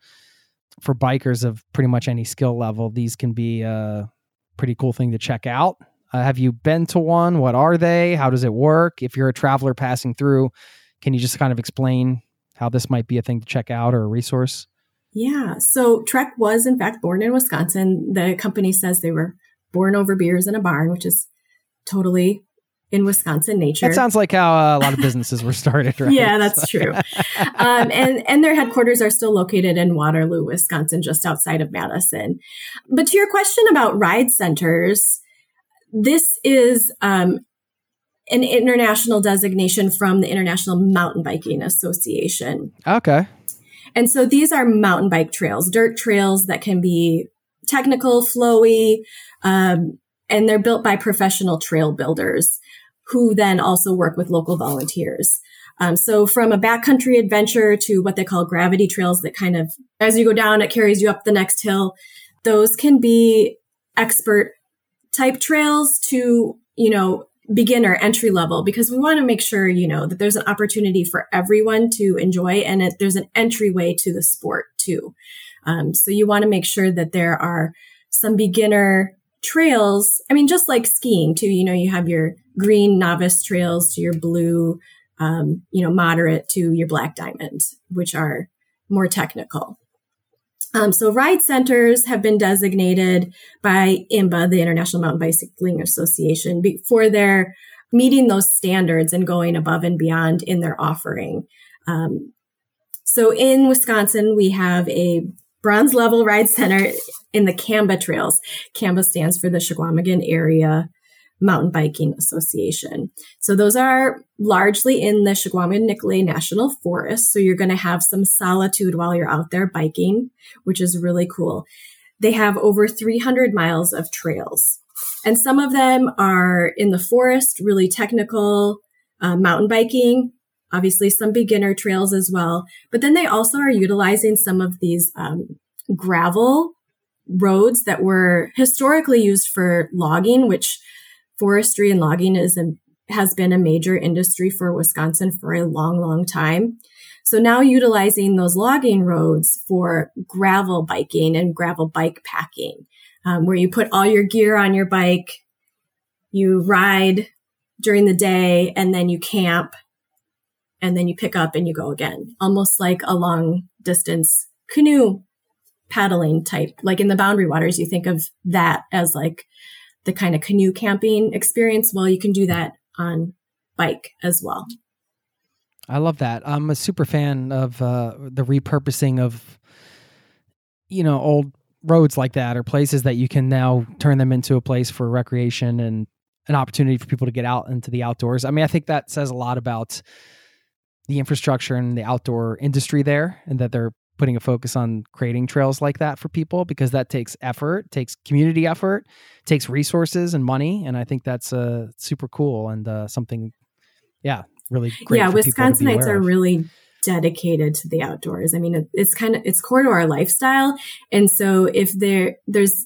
for bikers of pretty much any skill level, these can be a pretty cool thing to check out. Uh, have you been to one? What are they? How does it work? If you're a traveler passing through, can you just kind of explain how this might be a thing to check out or a resource? Yeah. So Trek was in fact born in Wisconsin. The company says they were born over beers in a barn, which is totally in Wisconsin nature. That sounds like how uh, a lot of businesses were started, right? yeah, that's true. um, and and their headquarters are still located in Waterloo, Wisconsin, just outside of Madison. But to your question about ride centers, this is um, an international designation from the International Mountain Biking Association. Okay. And so these are mountain bike trails, dirt trails that can be technical, flowy, um, and they're built by professional trail builders who then also work with local volunteers. Um, so from a backcountry adventure to what they call gravity trails that kind of, as you go down, it carries you up the next hill. Those can be expert type trails to, you know, beginner entry level because we want to make sure you know that there's an opportunity for everyone to enjoy and it, there's an entryway to the sport too. Um, so you want to make sure that there are some beginner trails i mean just like skiing too you know you have your green novice trails to your blue um, you know moderate to your black diamond which are more technical um, so ride centers have been designated by IMBA, the International Mountain Bicycling Association, for their meeting those standards and going above and beyond in their offering. Um, so in Wisconsin, we have a bronze level ride center in the CAMBA trails. CAMBA stands for the Chequamegon Area Mountain Biking Association. So those are largely in the Chequamegon Nicolet National Forest. So you're going to have some solitude while you're out there biking, which is really cool. They have over 300 miles of trails. And some of them are in the forest, really technical uh, mountain biking, obviously some beginner trails as well. But then they also are utilizing some of these um, gravel roads that were historically used for logging, which forestry and logging is a, has been a major industry for Wisconsin for a long, long time. So now utilizing those logging roads for gravel biking and gravel bike packing, um, where you put all your gear on your bike, you ride during the day, and then you camp, and then you pick up and you go again, almost like a long distance canoe paddling type. Like in the boundary waters, you think of that as like the kind of canoe camping experience. Well, you can do that on bike as well. I love that. I'm a super fan of uh, the repurposing of, you know, old roads like that or places that you can now turn them into a place for recreation and an opportunity for people to get out into the outdoors. I mean, I think that says a lot about the infrastructure and the outdoor industry there and that they're putting a focus on creating trails like that for people because that takes effort, takes community effort, takes resources and money, and I think that's uh, super cool and uh, something, yeah, really great. Yeah, Wisconsinites are really dedicated to the outdoors. I mean, it's kind of it's core to our lifestyle, and so if there there's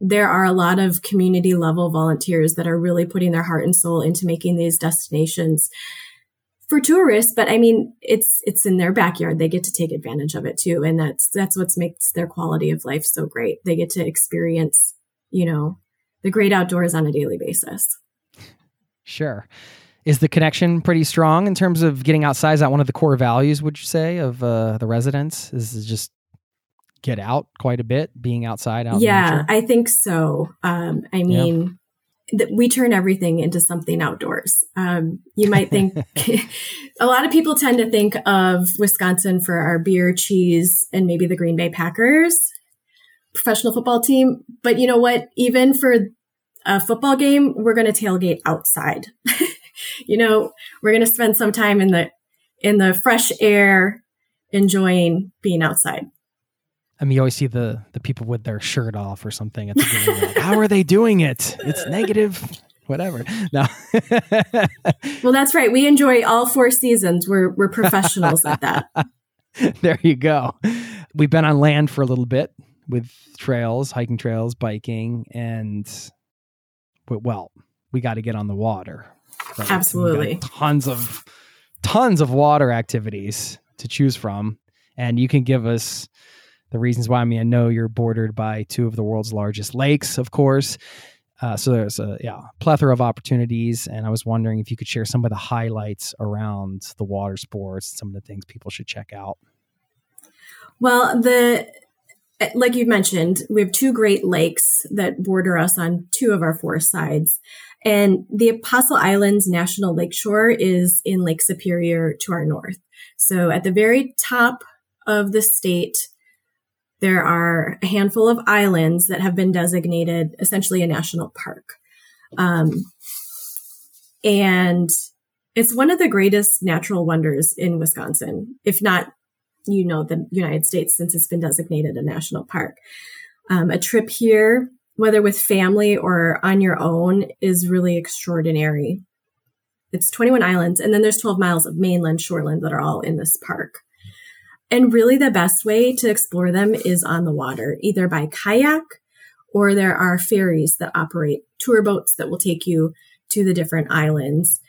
there are a lot of community level volunteers that are really putting their heart and soul into making these destinations for tourists, but I mean, it's, it's in their backyard. They get to take advantage of it too. And that's, that's what makes their quality of life so great. They get to experience, you know, the great outdoors on a daily basis. Sure. Is the connection pretty strong in terms of getting outside? Is that one of the core values, would you say, of uh, the residents? Is just get out quite a bit, being outside out Yeah, I think so. Um, I mean, that we turn everything into something outdoors. Um, you might think a lot of people tend to think of Wisconsin for our beer, cheese, and maybe the Green Bay Packers professional football team. But you know what? Even for a football game, we're going to tailgate outside. you know, we're going to spend some time in the in the fresh air, enjoying being outside. I mean, you always see the the people with their shirt off or something at the game. Like, How are they doing it? It's negative, whatever. No. well, that's right. We enjoy all four seasons. We're we're professionals at that. There you go. We've been on land for a little bit with trails, hiking trails, biking, and but well, we got to get on the water. Right? Absolutely. Tons of tons of water activities to choose from, and you can give us the reasons why. I mean, I know you're bordered by two of the world's largest lakes, of course. Uh, so there's a yeah plethora of opportunities, and I was wondering if you could share some of the highlights around the water sports, some of the things people should check out. Well, the like you mentioned, we have two Great Lakes that border us on two of our four sides. And the Apostle Islands National Lakeshore is in Lake Superior to our north. So at the very top of the state, there are a handful of islands that have been designated essentially a national park. Um, and it's one of the greatest natural wonders in Wisconsin, if not, you know, the United States, since it's been designated a national park. Um, a trip here, whether with family or on your own, is really extraordinary. It's 21 islands, and then there's 12 miles of mainland shoreline that are all in this park. And really the best way to explore them is on the water, either by kayak or there are ferries that operate tour boats that will take you to the different islands.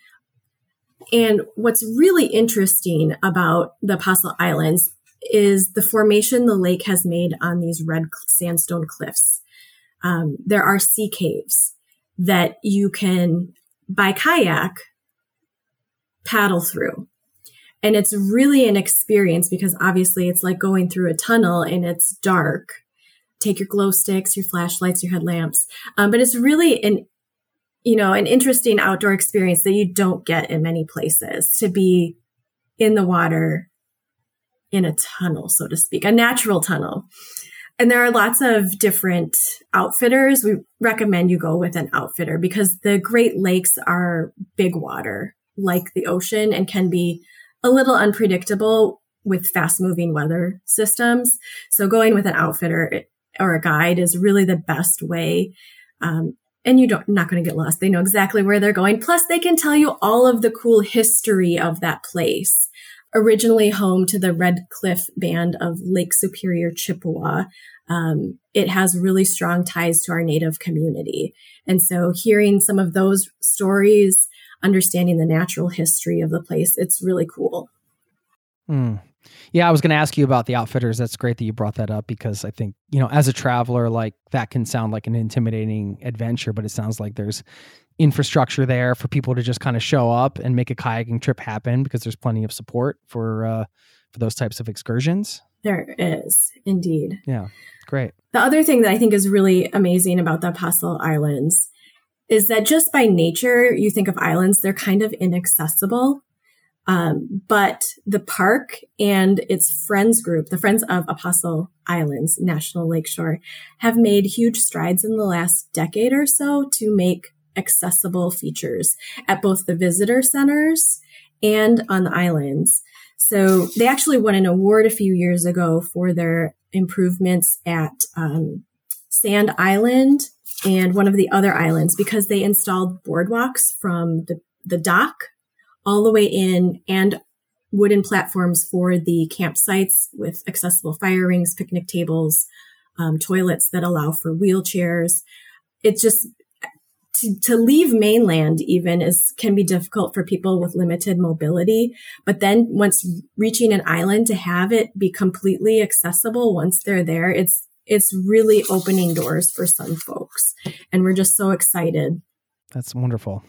And what's really interesting about the Apostle Islands is the formation the lake has made on these red sandstone cliffs. Um, there are sea caves that you can, by kayak, paddle through. And it's really an experience because obviously it's like going through a tunnel and it's dark. Take your glow sticks, your flashlights, your headlamps. Um, but it's really an you know, an interesting outdoor experience that you don't get in many places to be in the water in a tunnel, so to speak, a natural tunnel. And there are lots of different outfitters. We recommend you go with an outfitter because the Great Lakes are big water like the ocean and can be a little unpredictable with fast moving weather systems. So going with an outfitter or a guide is really the best way. Um, and you don't not going to get lost. They know exactly where they're going. Plus they can tell you all of the cool history of that place. Originally home to the Red Cliff Band of Lake Superior, Chippewa. Um, it has really strong ties to our native community. And so hearing some of those stories, understanding the natural history of the place, it's really cool. Mm. Yeah, I was going to ask you about the outfitters. That's great that you brought that up because I think, you know, as a traveler, like that can sound like an intimidating adventure, but it sounds like there's infrastructure there for people to just kind of show up and make a kayaking trip happen because there's plenty of support for uh, for those types of excursions. There is indeed. Yeah, great. The other thing that I think is really amazing about the Apostle Islands is that just by nature, you think of islands, they're kind of inaccessible. Um, but the park and its friends group, the Friends of Apostle Islands National Lakeshore, have made huge strides in the last decade or so to make accessible features at both the visitor centers and on the islands. So they actually won an award a few years ago for their improvements at um, Sand Island and one of the other islands because they installed boardwalks from the, the dock all the way in and wooden platforms for the campsites with accessible fire rings, picnic tables, um, toilets that allow for wheelchairs. It's just to, to leave mainland even is can be difficult for people with limited mobility. But then once reaching an island to have it be completely accessible once they're there, it's it's really opening doors for some folks. And we're just so excited. That's wonderful.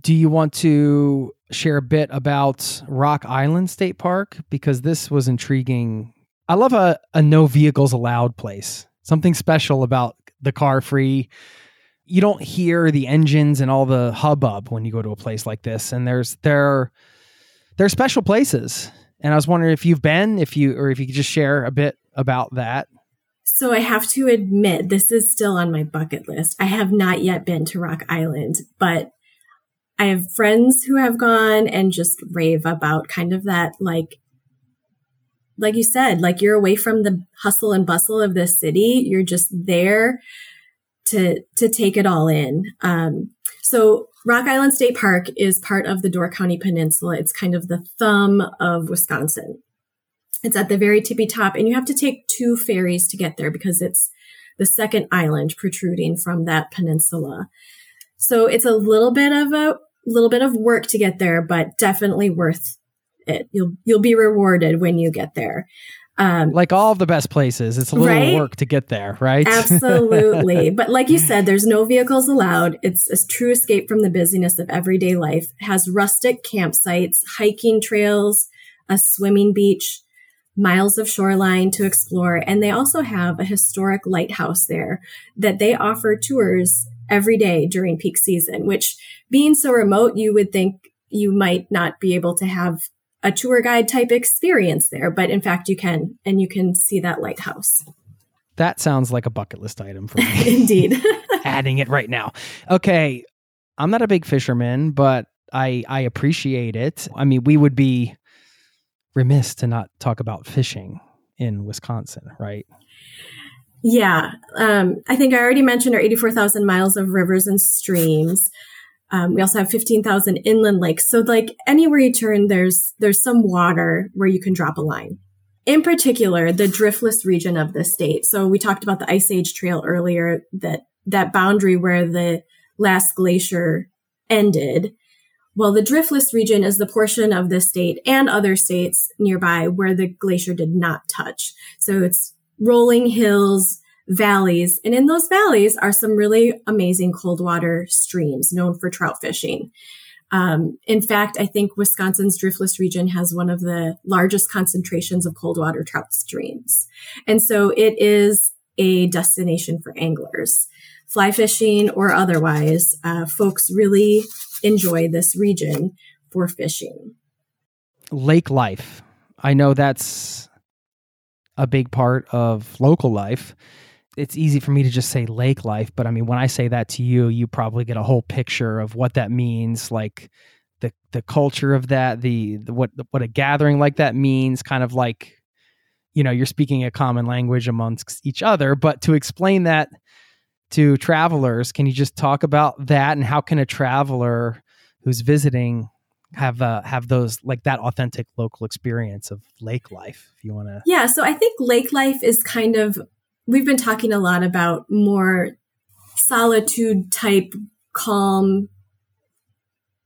Do you want to share a bit about Rock Island State Park? Because this was intriguing. I love a, a no vehicles allowed place. Something special about the car free. You don't hear the engines and all the hubbub when you go to a place like this. And there's there there are special places. And I was wondering if you've been, if you or if you could just share a bit about that. So I have to admit, this is still on my bucket list. I have not yet been to Rock Island, but I have friends who have gone and just rave about kind of that, like, like you said, like you're away from the hustle and bustle of the city. You're just there to, to take it all in. Um, so Rock Island State Park is part of the Door County Peninsula. It's kind of the thumb of Wisconsin. It's at the very tippy top and you have to take two ferries to get there because it's the second island protruding from that peninsula. So it's a little bit of a little bit of work to get there, but definitely worth it. You'll you'll be rewarded when you get there. Um, like all of the best places, it's a little right? work to get there, right? Absolutely. but like you said, there's no vehicles allowed. It's a true escape from the busyness of everyday life. It has rustic campsites, hiking trails, a swimming beach, miles of shoreline to explore. And they also have a historic lighthouse there that they offer tours every day during peak season, which being so remote, you would think you might not be able to have a tour guide type experience there, but in fact you can, and you can see that lighthouse. That sounds like a bucket list item for me. Indeed. Adding it right now. Okay. I'm not a big fisherman, but I I appreciate it. I mean, we would be remiss to not talk about fishing in Wisconsin, right? Yeah. Um, I think I already mentioned our 84,000 miles of rivers and streams. Um, we also have 15,000 inland lakes. So like anywhere you turn, there's, there's some water where you can drop a line. In particular, the driftless region of the state. So we talked about the Ice Age Trail earlier, that, that boundary where the last glacier ended. Well, the driftless region is the portion of the state and other states nearby where the glacier did not touch. So it's rolling hills, valleys. And in those valleys are some really amazing cold water streams known for trout fishing. Um, in fact, I think Wisconsin's driftless region has one of the largest concentrations of cold water trout streams. And so it is a destination for anglers. Fly fishing or otherwise, uh, folks really enjoy this region for fishing. Lake life. I know that's a big part of local life. It's easy for me to just say lake life, but I mean, when I say that to you, you probably get a whole picture of what that means, like the the culture of that, the, the what what a gathering like that means, kind of like you know, you're speaking a common language amongst each other. But to explain that to travelers, can you just talk about that and how can a traveler who's visiting have uh, have those like that authentic local experience of lake life if you want to yeah so i think lake life is kind of we've been talking a lot about more solitude type calm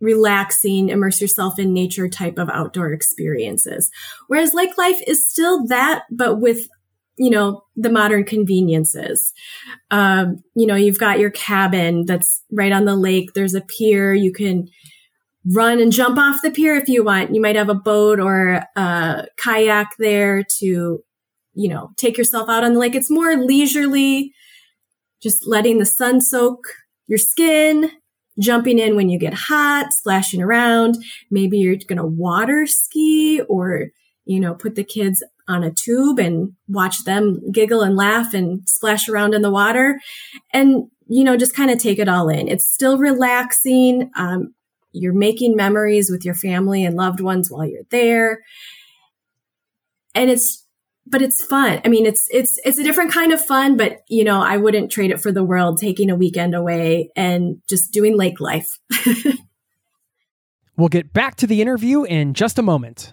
relaxing immerse yourself in nature type of outdoor experiences. Whereas lake life is still that but with you know the modern conveniences um, you know you've got your cabin that's right on the lake there's a pier you can run and jump off the pier if you want. You might have a boat or a kayak there to, you know, take yourself out on the lake. It's more leisurely, just letting the sun soak your skin, jumping in when you get hot, splashing around. Maybe you're going to water ski or, you know, put the kids on a tube and watch them giggle and laugh and splash around in the water and, you know, just kind of take it all in. It's still relaxing. Um, you're making memories with your family and loved ones while you're there. And it's but it's fun. I mean, it's it's it's a different kind of fun, but you know, I wouldn't trade it for the world taking a weekend away and just doing lake life. we'll get back to the interview in just a moment.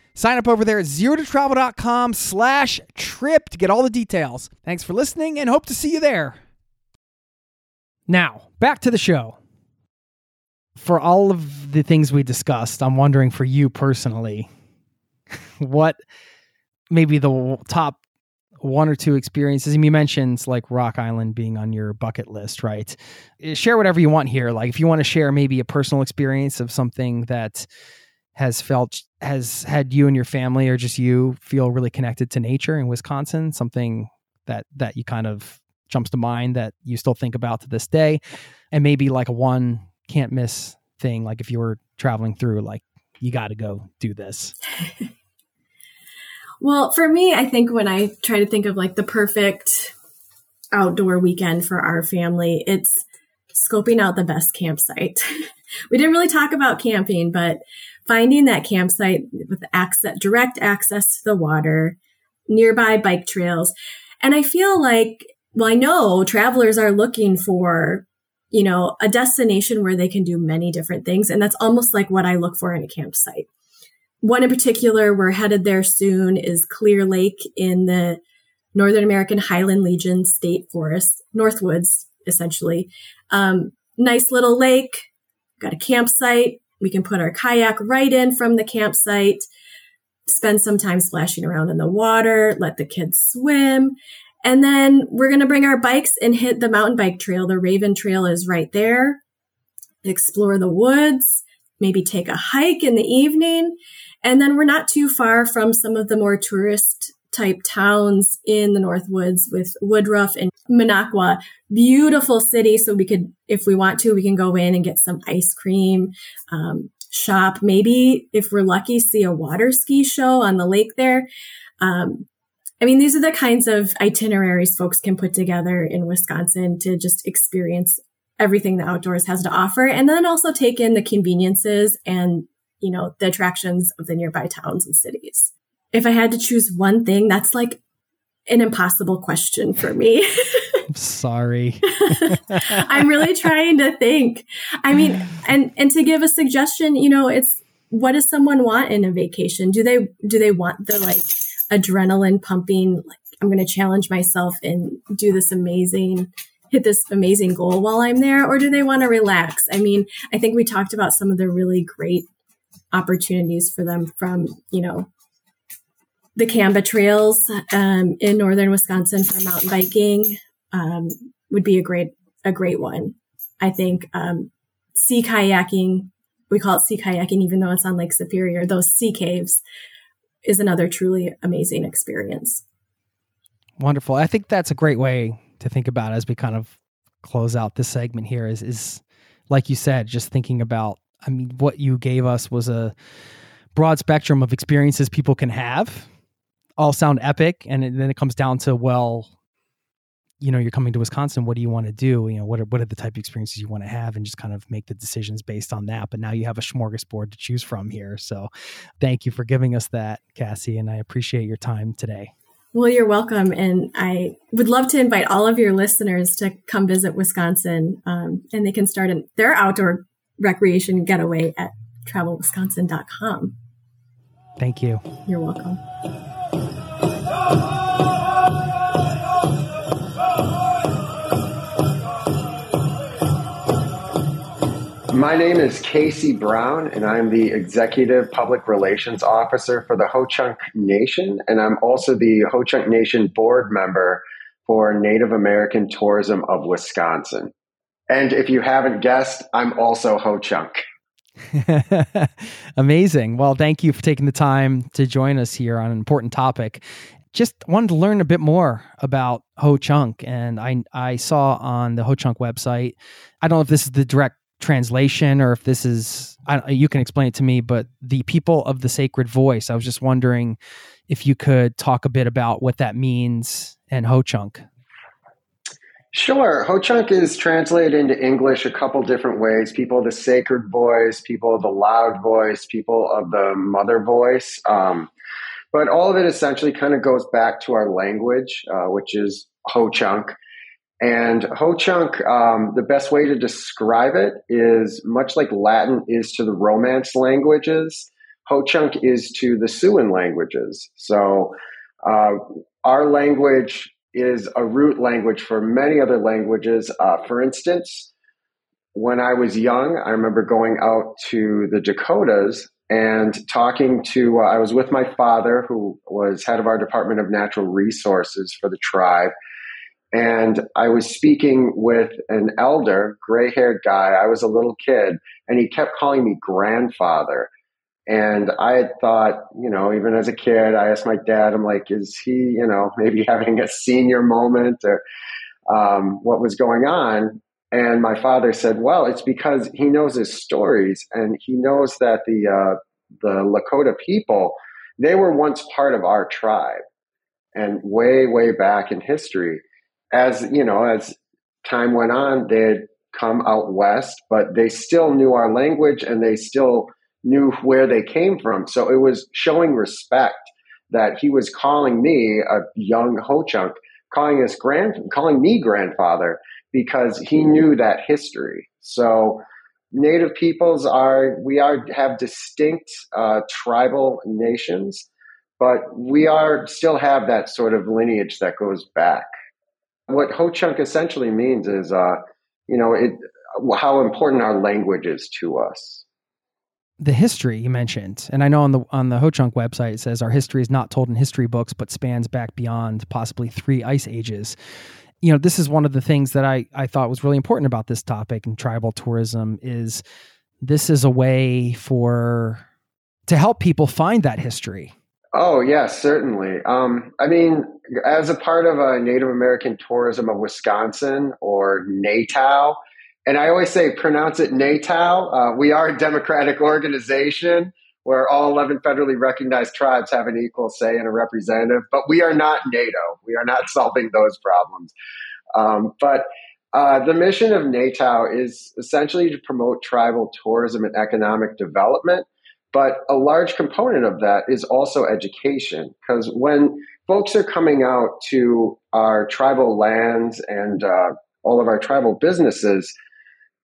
Sign up over there at zerototravel.com slash trip to get all the details. Thanks for listening and hope to see you there. Now, back to the show. For all of the things we discussed, I'm wondering for you personally, what maybe the top one or two experiences. And you mentioned like Rock Island being on your bucket list, right? Eh, share whatever you want here. Like if you want to share maybe a personal experience of something that has felt has had you and your family or just you feel really connected to nature in Wisconsin? Something that that you kind of jumps to mind that you still think about to this day, and maybe like a one can't miss thing. Like if you were traveling through, like you got to go do this. well, for me, I think when I try to think of like the perfect outdoor weekend for our family, it's scoping out the best campsite. we didn't really talk about camping, but finding that campsite with access, direct access to the water, nearby bike trails. And I feel like, well, I know travelers are looking for, you know, a destination where they can do many different things. And that's almost like what I look for in a campsite. One in particular, we're headed there soon, is Clear Lake in the Northern American Highland Legion State Forest, Northwoods essentially. Um, nice little lake, got a campsite. We can put our kayak right in from the campsite, spend some time splashing around in the water, let the kids swim. And then we're going to bring our bikes and hit the mountain bike trail. The Raven Trail is right there. Explore the woods, maybe take a hike in the evening. And then we're not too far from some of the more tourist type towns in the North Woods with Woodruff and Minocqua. Beautiful city. So we could, if we want to, we can go in and get some ice cream, um, shop. Maybe if we're lucky, see a water ski show on the lake there. Um, I mean, these are the kinds of itineraries folks can put together in Wisconsin to just experience everything the outdoors has to offer and then also take in the conveniences and, you know, the attractions of the nearby towns and cities. If I had to choose one thing, that's like an impossible question for me. I'm sorry. I'm really trying to think. I mean, and and to give a suggestion, you know, it's what does someone want in a vacation? Do they do they want the like adrenaline pumping like I'm going to challenge myself and do this amazing hit this amazing goal while I'm there or do they want to relax? I mean, I think we talked about some of the really great opportunities for them from, you know, the CAMBA trails um, in northern Wisconsin for mountain biking um, would be a great a great one. I think um, sea kayaking, we call it sea kayaking, even though it's on Lake Superior. Those sea caves is another truly amazing experience. Wonderful. I think that's a great way to think about as we kind of close out this segment here is is like you said, just thinking about I mean what you gave us was a broad spectrum of experiences people can have all sound epic and then it comes down to well you know you're coming to wisconsin what do you want to do? You know what are what are the type of experiences you want to have and just kind of make the decisions based on that. But now you have a smorgasbord to choose from here. So thank you for giving us that cassie and i appreciate your time today. Well you're welcome and i would love to invite all of your listeners to come visit wisconsin um, and they can start in their outdoor recreation getaway at travelwisconsin.com thank you. You're welcome my name is Casey Brown, and I'm the Executive Public Relations Officer for the Ho Chunk Nation, and I'm also the Ho Chunk Nation board member for Native American Tourism of Wisconsin. And if you haven't guessed, I'm also Ho Chunk. Amazing. Well, thank you for taking the time to join us here on an important topic. Just wanted to learn a bit more about Ho Chunk, and I I saw on the Ho Chunk website. I don't know if this is the direct translation or if this is I, you can explain it to me but the people of the sacred voice i was just wondering if you could talk a bit about what that means and ho chunk Sure. Ho Chunk is translated into English a couple different ways. People of the sacred voice, people of the loud voice, people of the mother voice. Um, but all of it essentially kind of goes back to our language, uh, which is Ho Chunk. And Ho Chunk, um, the best way to describe it is much like Latin is to the Romance languages, Ho Chunk is to the Siouan languages. So uh, our language is a root language for many other languages. Uh, for instance, when I was young, I remember going out to the Dakotas and talking to, uh, I was with my father, who was head of our Department of Natural Resources for the tribe and I was speaking with an elder, gray haired guy. I was a little kid, and he kept calling me grandfather. And I had thought, you know, even as a kid, I asked my dad, I'm like, is he, you know, maybe having a senior moment or um, what was going on? And my father said, well, it's because he knows his stories and he knows that the, uh, the Lakota people, they were once part of our tribe and way, way back in history as you know, as time went on, they had come out west, but they still knew our language and they still knew where they came from. So it was showing respect that he was calling me a young Ho Chunk, calling us grand, calling me grandfather because he knew that history. So Native peoples are we are have distinct uh, tribal nations, but we are still have that sort of lineage that goes back. what Ho Chunk essentially means is, uh, you know, it, how important our language is to us. The history you mentioned, and I know on the on the Ho Chunk website it says our history is not told in history books, but spans back beyond possibly three ice ages. You know, this is one of the things that I I thought was really important about this topic and tribal tourism is this is a way for to help people find that history. Oh yes, certainly. Um, I mean, as a part of a Native American tourism of Wisconsin or NATOW, and I always say pronounce it NATOW. Uh, we are a democratic organization where all 11 federally recognized tribes have an equal say and a representative, but we are not NATO. We are not solving those problems. Um, but uh, the mission of NATOW is essentially to promote tribal tourism and economic development. But a large component of that is also education, because when folks are coming out to our tribal lands and uh, all of our tribal businesses,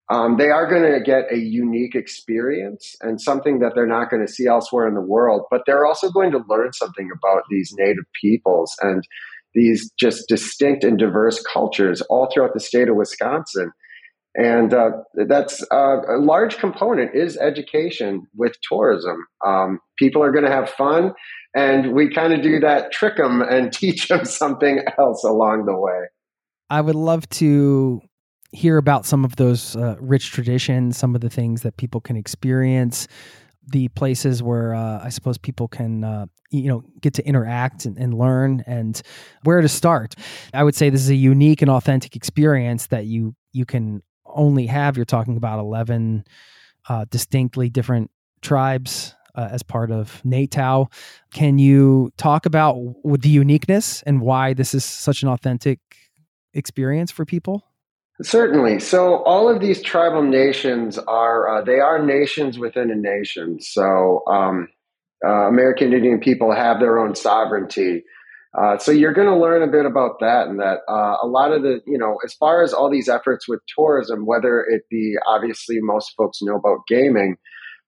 um, they are going to get a unique experience and something that they're not going to see elsewhere in the world. But they're also going to learn something about these native peoples and these just distinct and diverse cultures all throughout the state of Wisconsin. And uh, that's uh, a large component is education with tourism. Um, people are going to have fun, and we kind of do that trick them and teach them something else along the way. I would love to hear about some of those uh, rich traditions, some of the things that people can experience, the places where uh, I suppose people can, uh, you know, get to interact and, and, learn, and where to start. I would say this is a unique and authentic experience that you you can only have. You're talking about eleven uh, distinctly different tribes. Uh, as part of NATOW, can you talk about the uniqueness and why this is such an authentic experience for people? Certainly. So all of these tribal nations are uh, they are nations within a nation. So um, uh, American Indian people have their own sovereignty. Uh, so you're going to learn a bit about that, and that uh, a lot of the you know as far as all these efforts with tourism, whether it be obviously most folks know about gaming,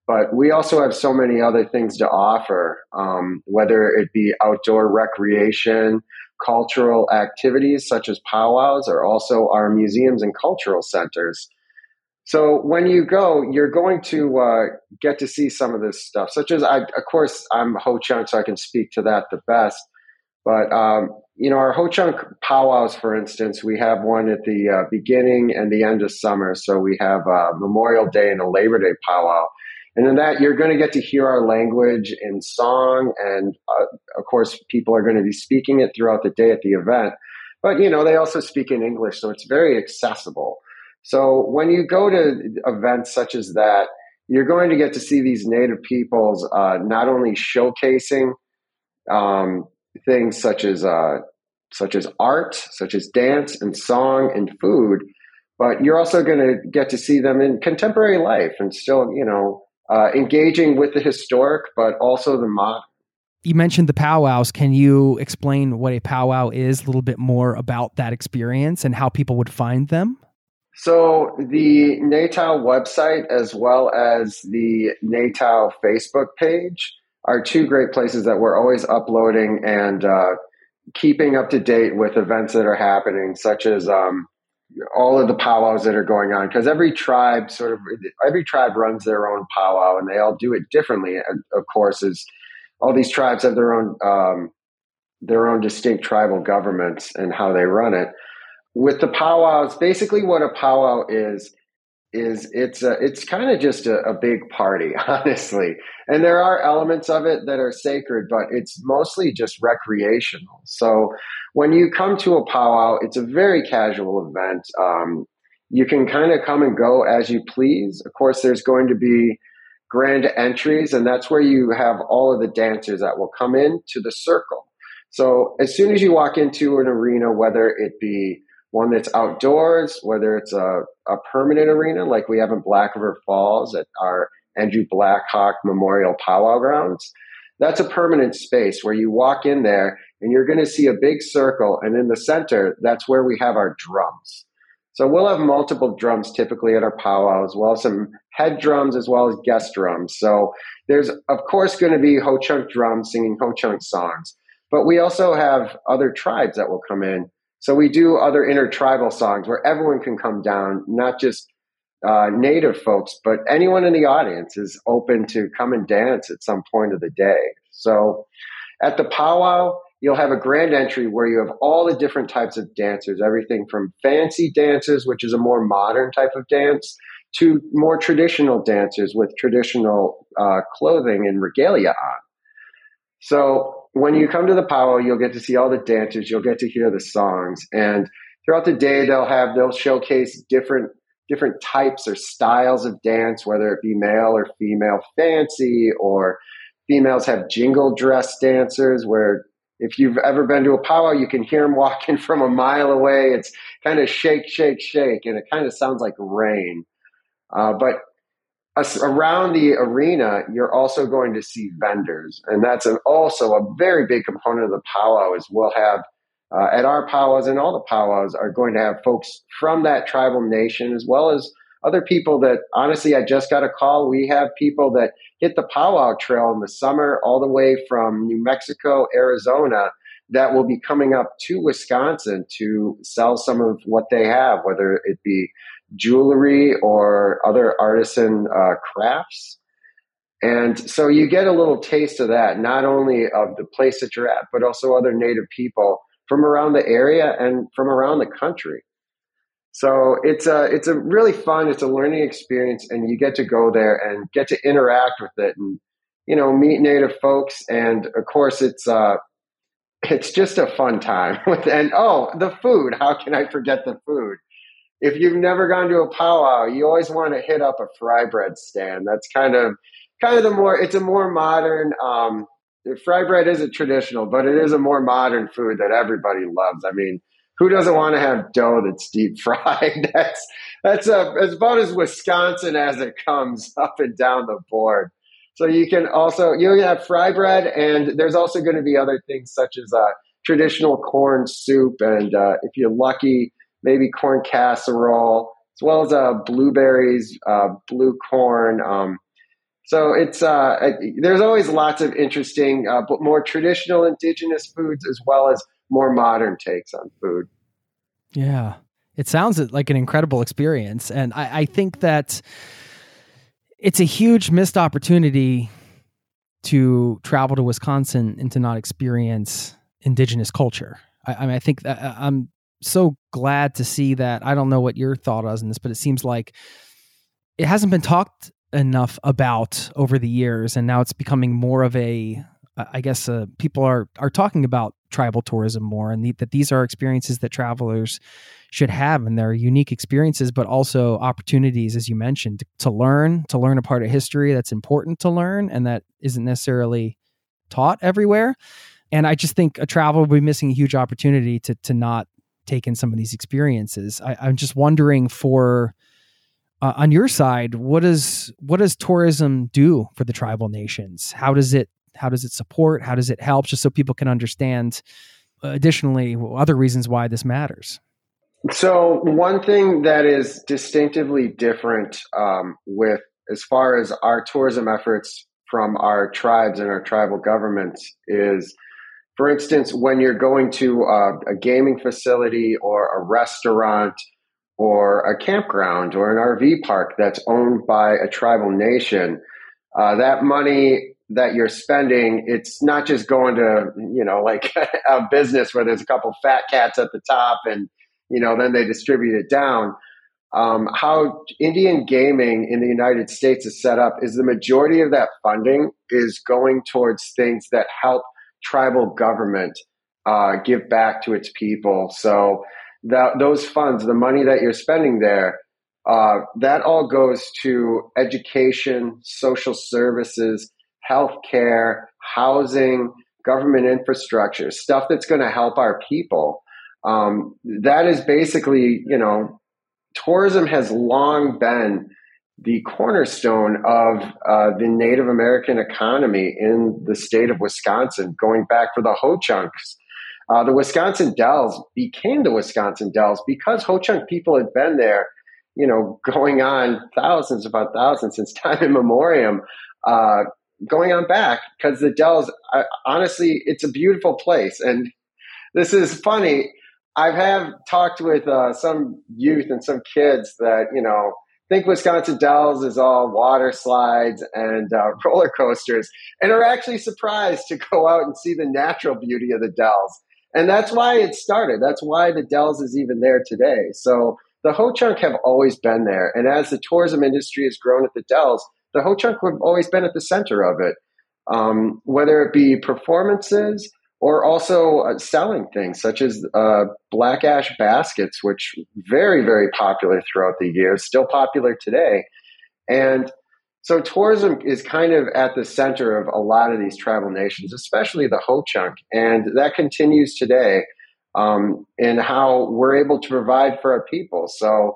but we also have so many other things to offer, um, whether it be outdoor recreation cultural activities such as powwows are also our museums and cultural centers. So when you go, you're going to uh, get to see some of this stuff, such as I, of course, I'm Ho Chunk, so I can speak to that the best. But um, you know, our Ho Chunk powwows, for instance, we have one at the uh, beginning and the end of summer. So we have uh, Memorial Day and a Labor Day powwow, and in that, you're going to get to hear our language in song. And uh, of course, people are going to be speaking it throughout the day at the event. But, you know, they also speak in English, so it's very accessible. So when you go to events such as that, you're going to get to see these native peoples uh, not only showcasing um, things such as uh, such as art, such as dance and song and food, but you're also going to get to see them in contemporary life and still, you know, uh, engaging with the historic, but also the modern. You mentioned the powwows. Can you explain what a powwow is, a little bit more about that experience and how people would find them? So, the NATOW website as well as the NATOW Facebook page are two great places that we're always uploading and uh, keeping up to date with events that are happening, such as um, all of the powwows that are going on because every tribe sort of every tribe runs their own powwow and they all do it differently of course is all these tribes have their own um, their own distinct tribal governments and how they run it. With the powwows basically what a powwow is is it's a, it's kind of just a, a big party honestly and there are elements of it that are sacred but it's mostly just recreational so when you come to a powwow, it's a very casual event. Um, you can kind of come and go as you please. Of course, there's going to be grand entries, and that's where you have all of the dancers that will come in to the circle. So as soon as you walk into an arena, whether it be one that's outdoors, whether it's a, a permanent arena like we have in Black River Falls at our Andrew Blackhawk Memorial Powwow Grounds, that's a permanent space where you walk in there and you're going to see a big circle. And in the center, that's where we have our drums. So we'll have multiple drums typically at our powwow, as well as some head drums as well as guest drums. So there's, of course, going to be Ho Chunk drums singing Ho Chunk songs. But we also have other tribes that will come in So we do other intertribal songs where everyone can come down, not just uh, native folks, but anyone in the audience is open to come and dance at some point of the day. So at the powwow, you'll have a grand entry where you have all the different types of dancers, everything from fancy dancers, which is a more modern type of dance, to more traditional dancers with traditional uh, clothing and regalia on. So when you come to the powwow, you'll get to see all the dancers, you'll get to hear the songs, and throughout the day they'll have they'll showcase different different types or styles of dance, whether it be male or female fancy, or females have jingle dress dancers where if you've ever been to a powwow, you can hear them walking from a mile away. It's kind of shake, shake, shake, and it kind of sounds like rain. Uh, but around the arena, you're also going to see vendors, and that's an, also a very big component of the powwow. Is we'll have uh, at our powwows and all the powwows are going to have folks from that tribal nation as well as other people that honestly I just got a call. We have people that hit the powwow trail in the summer all the way from New Mexico, Arizona that will be coming up to Wisconsin to sell some of what they have, whether it be jewelry or other artisan uh, crafts. And so you get a little taste of that, not only of the place that you're at, but also other native people from around the area and from around the country. So it's a it's a really fun, it's a learning experience, and you get to go there and get to interact with it, and you know meet native folks, and of course it's uh it's just a fun time. And oh the food, how can I forget the food? If you've never gone to a powwow, you always want to hit up a fry bread stand. That's kind of kind of the more it's a more modern um, fry bread is a traditional, but it is a more modern food that everybody loves. I mean, who doesn't want to have dough that's deep fried? that's that's a, it's about as Wisconsin as it comes up and down the board. So you can also you have fry bread, and there's also going to be other things such as uh, traditional corn soup, and uh, if you're lucky, maybe corn casserole, as well as uh, blueberries, uh, blue corn. Um, so it's uh, there's always lots of interesting, uh, but more traditional indigenous foods as well as more modern takes on food. Yeah, it sounds like an incredible experience, and I, I think that it's a huge missed opportunity to travel to Wisconsin and to not experience indigenous culture. I, I mean, I think that uh, I'm so glad to see that. I don't know what your thought is on this, but it seems like it hasn't been talked enough about over the years, and now it's becoming more of a. I guess uh, people are are talking about tribal tourism more, and the, that these are experiences that travelers should have, and they're unique experiences, but also opportunities, as you mentioned, to, learn, to learn a part of history that's important to learn, and that isn't necessarily taught everywhere. And I just think a traveler will be missing a huge opportunity to to not take in some of these experiences. I, I'm just wondering for uh, on your side, what does what does tourism do for the tribal nations? How does it how does it support? How does it help? Just so people can understand. Uh, additionally, other reasons why this matters. So one thing that is distinctively different um, with as far as our tourism efforts from our tribes and our tribal governments is for instance, when you're going to a, a gaming facility or a restaurant or a campground or an RV park that's owned by a tribal nation, uh, that money that you're spending, it's not just going to, you know, like a business where there's a couple fat cats at the top and, you know, then they distribute it down. Um, how Indian gaming in the United States is set up is the majority of that funding is going towards things that help tribal government uh, give back to its people. So, that those funds, the money that you're spending there, uh, that all goes to education, social services, healthcare, housing, government infrastructure, stuff that's going to help our people. Um, that is basically, you know, tourism has long been the cornerstone of uh, the Native American economy in the state of Wisconsin, going back for the Ho Chunks uh, the Wisconsin Dells became the Wisconsin Dells because Ho Chunk people had been there, you know, going on thousands, upon thousands since time immemorial, uh, going on back because the Dells, I, honestly, it's a beautiful place. And this is funny. I have talked with uh, some youth and some kids that you know think Wisconsin Dells is all water slides and uh, roller coasters, and are actually surprised to go out and see the natural beauty of the Dells. And that's why it started. That's why the Dells is even there today. So the Ho Chunk have always been there. And as the tourism industry has grown at the Dells, the Ho Chunk have always been at the center of it, um, whether it be performances or also uh, selling things such as uh, black ash baskets, which very, very popular throughout the years, still popular today. And so tourism is kind of at the center of a lot of these tribal nations, especially the Ho Chunk, and that continues today um, in how we're able to provide for our people. So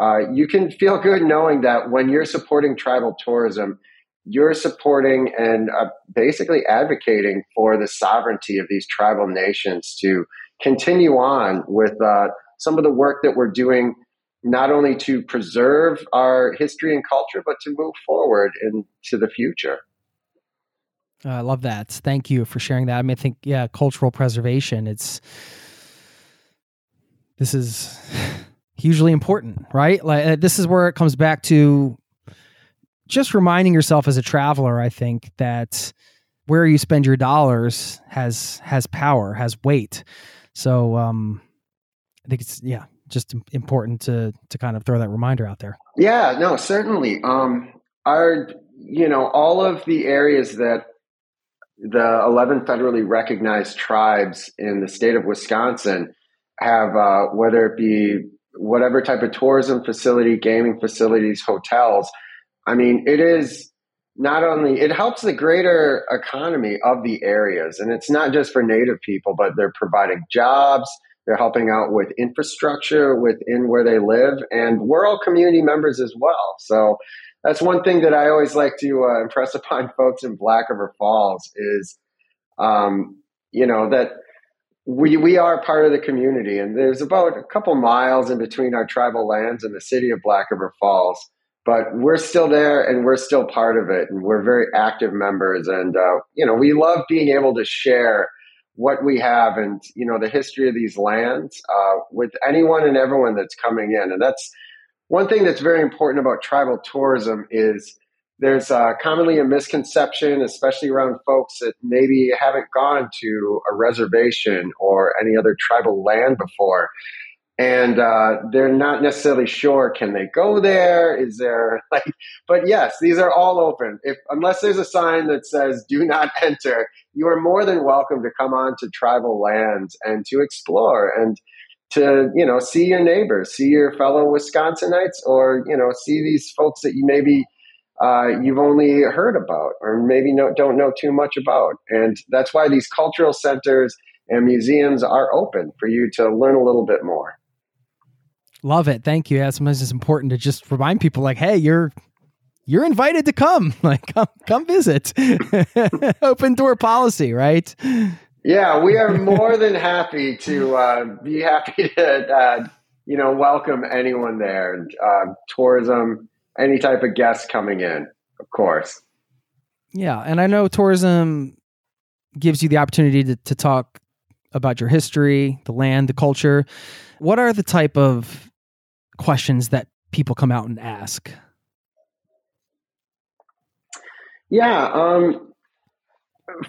uh, you can feel good knowing that when you're supporting tribal tourism, you're supporting and uh, basically advocating for the sovereignty of these tribal nations to continue on with uh, some of the work that we're doing, not only to preserve our history and culture, but to move forward into the future. Uh, I love that. Thank you for sharing that. I mean, I think, yeah, cultural preservation, it's, this is hugely important, right? Like, uh, this is where it comes back to just reminding yourself as a traveler, I think that where you spend your dollars has has power, has weight. So um, I think it's yeah, just important to to kind of throw that reminder out there. Yeah, no, certainly. Um, our you know all of the areas that the 11 federally recognized tribes in the state of Wisconsin have, uh, whether it be whatever type of tourism facility, gaming facilities, hotels, I mean, it is not only it helps the greater economy of the areas. And it's not just for native people but they're providing jobs. They're helping out with infrastructure within where they live. And we're all community members as well. So that's one thing that i always like to uh, impress upon folks in black river falls is um, you know that we we are part of the community. And there's about a couple miles in between our tribal lands and the city of black river falls but we're still there and we're still part of it and we're very active members. And uh, you know we love being able to share what we have and you know the history of these lands uh, with anyone and everyone that's coming in. And that's one thing that's very important about tribal tourism is there's uh, commonly a misconception especially around folks that maybe haven't gone to a reservation or any other tribal land before and uh, they're not necessarily sure can they go there? Is there like but yes these are all open. If unless there's a sign that says do not enter you are more than welcome to come on to tribal lands and to explore and to you know see your neighbors see your fellow wisconsinites or you know see these folks that you maybe uh, you've only heard about or maybe no, don't know too much about. And that's why these cultural centers and museums are open for you to learn a little bit more Love it. Thank you. Yeah, sometimes it's important to just remind people like, hey, you're you're invited to come. Like come come visit. Open door policy, right? Yeah, we are more than happy to uh, be happy to uh, you know welcome anyone there uh, tourism, any type of guest coming in, of course. Yeah, and I know tourism gives you the opportunity to, to talk about your history, the land, the culture. What are the type of questions that people come out and ask? Yeah, um,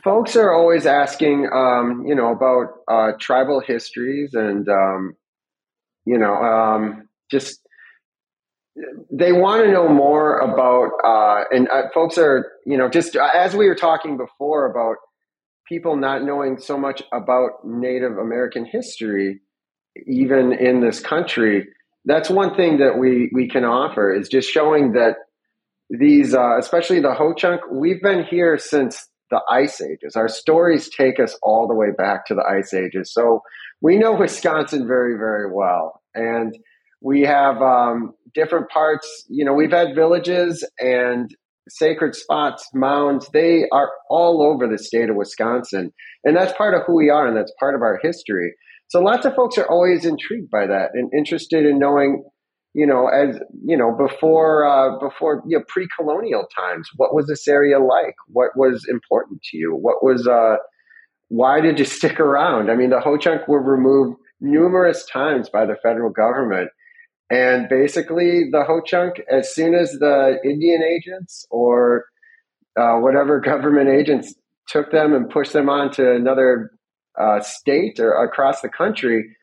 folks are always asking, um, you know, about uh, tribal histories and, um, you know, um, just they want to know more about, uh, and uh, folks are, you know, just as we were talking before about people not knowing so much about Native American history, even in this country that's one thing that we we can offer is just showing that these, uh, especially the Ho Chunk, we've been here since the ice ages. Our stories take us all the way back to the ice ages, so we know Wisconsin very very well, and we have um, different parts. You know, we've had villages and sacred spots, mounds. They are all over the state of Wisconsin, and that's part of who we are, and that's part of our history. So lots of folks are always intrigued by that and interested in knowing, you know, as you know, before uh, before you know pre-colonial times, what was this area like? What was important to you? What was uh, why did you stick around? I mean, the Ho Chunk were removed numerous times by the federal government. And basically, the Ho Chunk, as soon as the Indian agents or uh, whatever government agents took them and pushed them on to another uh, state or across the country,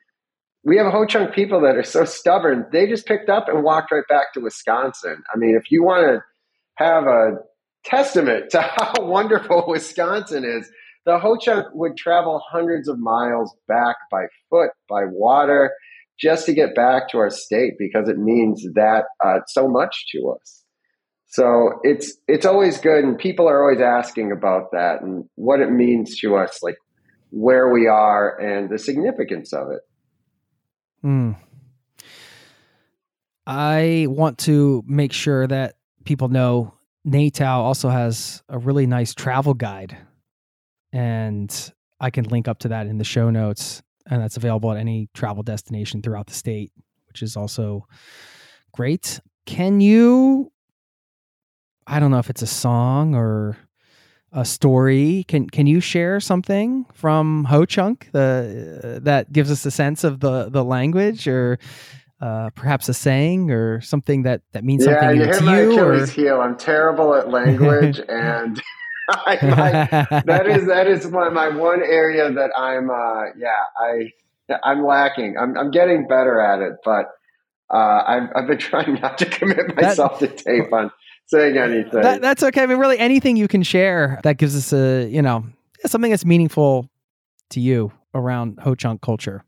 we have Ho Chunk of people that are so stubborn, they just picked up and walked right back to Wisconsin. I mean, if you want to have a testament to how wonderful Wisconsin is, the Ho Chunk would travel hundreds of miles back by foot, by water, just to get back to our state because it means that uh, so much to us. So it's it's always good, and people are always asking about that and what it means to us, like where we are and the significance of it. Mm. I want to make sure that people know NATOW also has a really nice travel guide, and I can link up to that in the show notes, and that's available at any travel destination throughout the state, which is also great. Can you? I don't know if it's a song or a story. Can can you share something from Ho Chunk the uh, that gives us a sense of the the language or uh, perhaps a saying or something that that means yeah, something you to hit my you? Achilles Or heel. I'm terrible at language, and I, I, that is that is my, my one area that I'm. Uh, yeah, I I'm lacking. I'm I'm getting better at it, but uh, I've I've been trying not to commit myself to tape on saying anything. that, that's okay. I mean, really, anything you can share that gives us a you know something that's meaningful to you around Ho Chunk culture.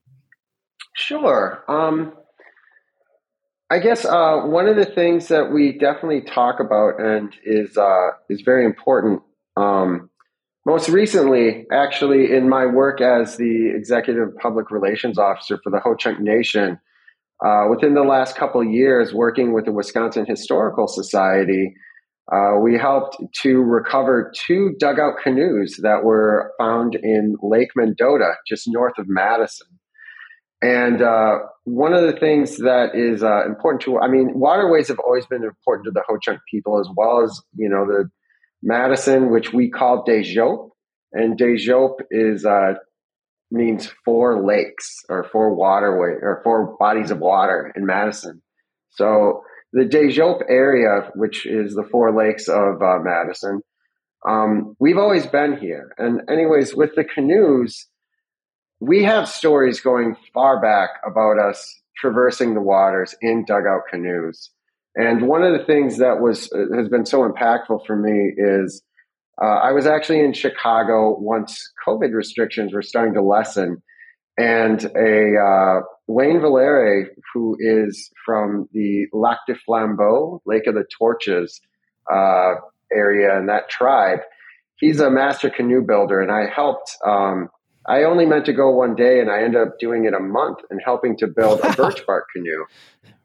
Sure. Um, I guess uh, one of the things that we definitely talk about and is uh, is very important. Um, most recently, actually, in my work as the executive public relations officer for the Ho Chunk Nation, uh, within the last couple years, working with the Wisconsin Historical Society, uh, we helped to recover two dugout canoes that were found in Lake Mendota, just north of Madison. And uh, one of the things that is uh, important to, I mean, waterways have always been important to the Ho Chunk people, as well as, you know, the Madison, which we call Des And Des is, uh, means four lakes or four waterway or four bodies of water in Madison. So the Des area, which is the four lakes of uh, Madison, um, we've always been here. And anyways, with the canoes, we have stories going far back about us traversing the waters in dugout canoes. And one of the things that was uh, has been so impactful for me is uh, I was actually in Chicago once COVID restrictions were starting to lessen, and a uh, Wayne Valliere, who is from the Lac du Flambeau, Lake of the Torches uh, area, and that tribe, he's a master canoe builder, and I helped. Um, I only meant to go one day and I ended up doing it a month and helping to build a birch bark canoe.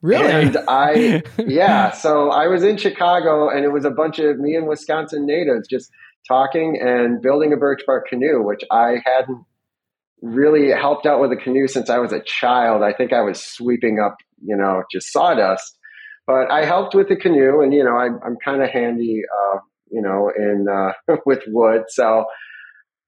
Really? And I, yeah, so I was in Chicago and it was a bunch of me and Wisconsin natives just talking and building a birch bark canoe, which I hadn't really helped out with a canoe since I was a child. I think I was sweeping up, you know, just sawdust. But I helped with the canoe and, you know, I, I'm kind of handy, uh, you know, in, uh, with wood. So,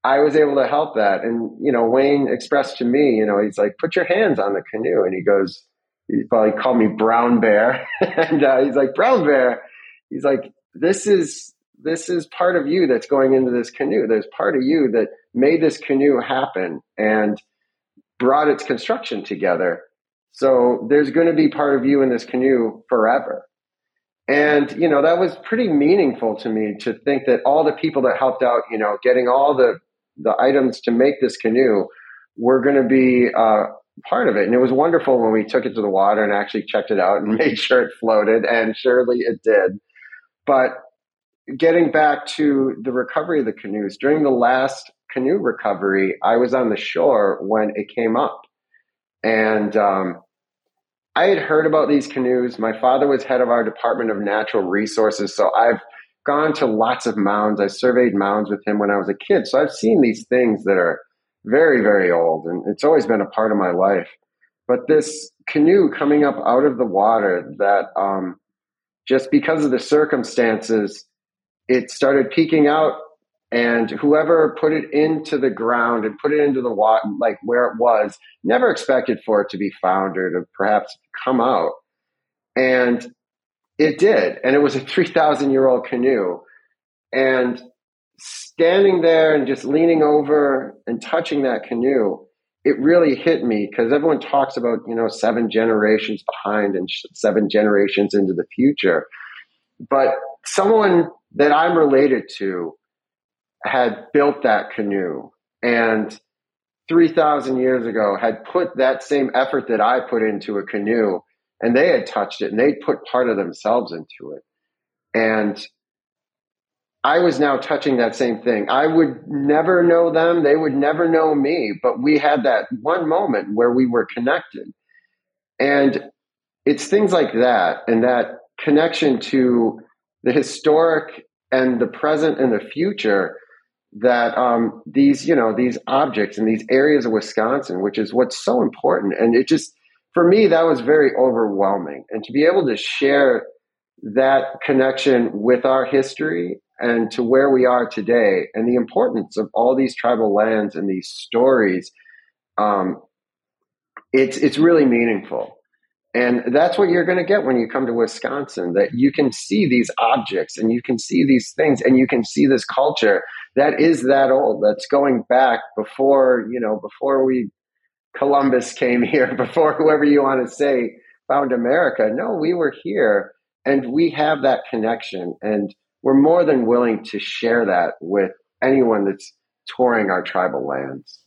I was able to help that. And, you know, Wayne expressed to me, you know, he's like, put your hands on the canoe. And he goes, he probably called me Brown Bear. and uh, he's like, Brown Bear. He's like, this is, this is part of you that's going into this canoe. There's part of you that made this canoe happen and brought its construction together. So there's going to be part of you in this canoe forever. And, you know, that was pretty meaningful to me to think that all the people that helped out, you know, getting all the the items to make this canoe were going to be uh, part of it. And it was wonderful when we took it to the water and actually checked it out and made sure it floated, and surely it did. But getting back to the recovery of the canoes, during the last canoe recovery, I was on the shore when it came up. And um, I had heard about these canoes. My father was head of our Department of Natural Resources. So I've gone to lots of mounds. I surveyed mounds with him when I was a kid. So I've seen these things that are very, very old, and it's always been a part of my life. But this canoe coming up out of the water that um, just because of the circumstances, it started peeking out And whoever put it into the ground and put it into the water, like where it was, never expected for it to be found or to perhaps come out. And it did. And it was a 3,000 year old canoe. And standing there and just leaning over and touching that canoe, it really hit me because everyone talks about, you know, seven generations behind and seven generations into the future. But someone that I'm related to had built that canoe and 3,000 years ago had put that same effort that I put into a canoe and they had touched it and they'd put part of themselves into it. And I was now touching that same thing. I would never know them. They would never know me, but we had that one moment where we were connected. And it's things like that and that connection to the historic and the present and the future that um, these, you know, these objects and these areas of Wisconsin, which is what's so important. And it just, for me, that was very overwhelming. And to be able to share that connection with our history and to where we are today and the importance of all these tribal lands and these stories, um, it's, it's really meaningful. And that's what you're going to get when you come to Wisconsin that you can see these objects and you can see these things and you can see this culture that is that old that's going back before, you know, before we Columbus came here, before whoever you want to say found America. No, we were here and we have that connection and we're more than willing to share that with anyone that's touring our tribal lands.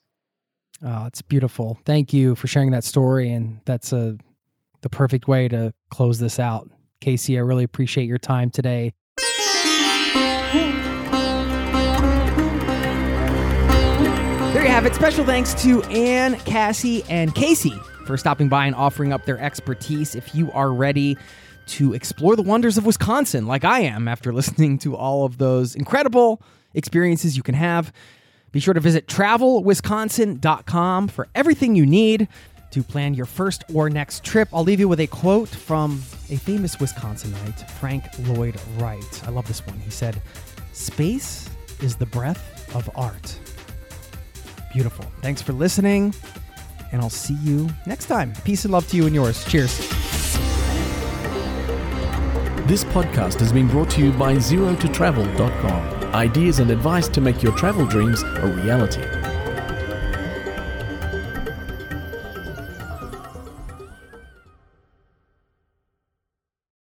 Oh, it's beautiful. Thank you for sharing that story and that's a the perfect way to close this out. Casey, I really appreciate your time today. Special thanks to Anne, Cassie, and Casey for stopping by and offering up their expertise. If you are ready to explore the wonders of Wisconsin, like I am after listening to all of those incredible experiences you can have, be sure to visit travelwisconsin.com for everything you need to plan your first or next trip. I'll leave you with a quote from a famous Wisconsinite, Frank Lloyd Wright. I love this one. He said, Space is the breath of art. Beautiful. Thanks for listening, and I'll see you next time. Peace and love to you and yours. Cheers. This podcast has been brought to you by ZeroToTravel.com. Ideas and advice to make your travel dreams a reality.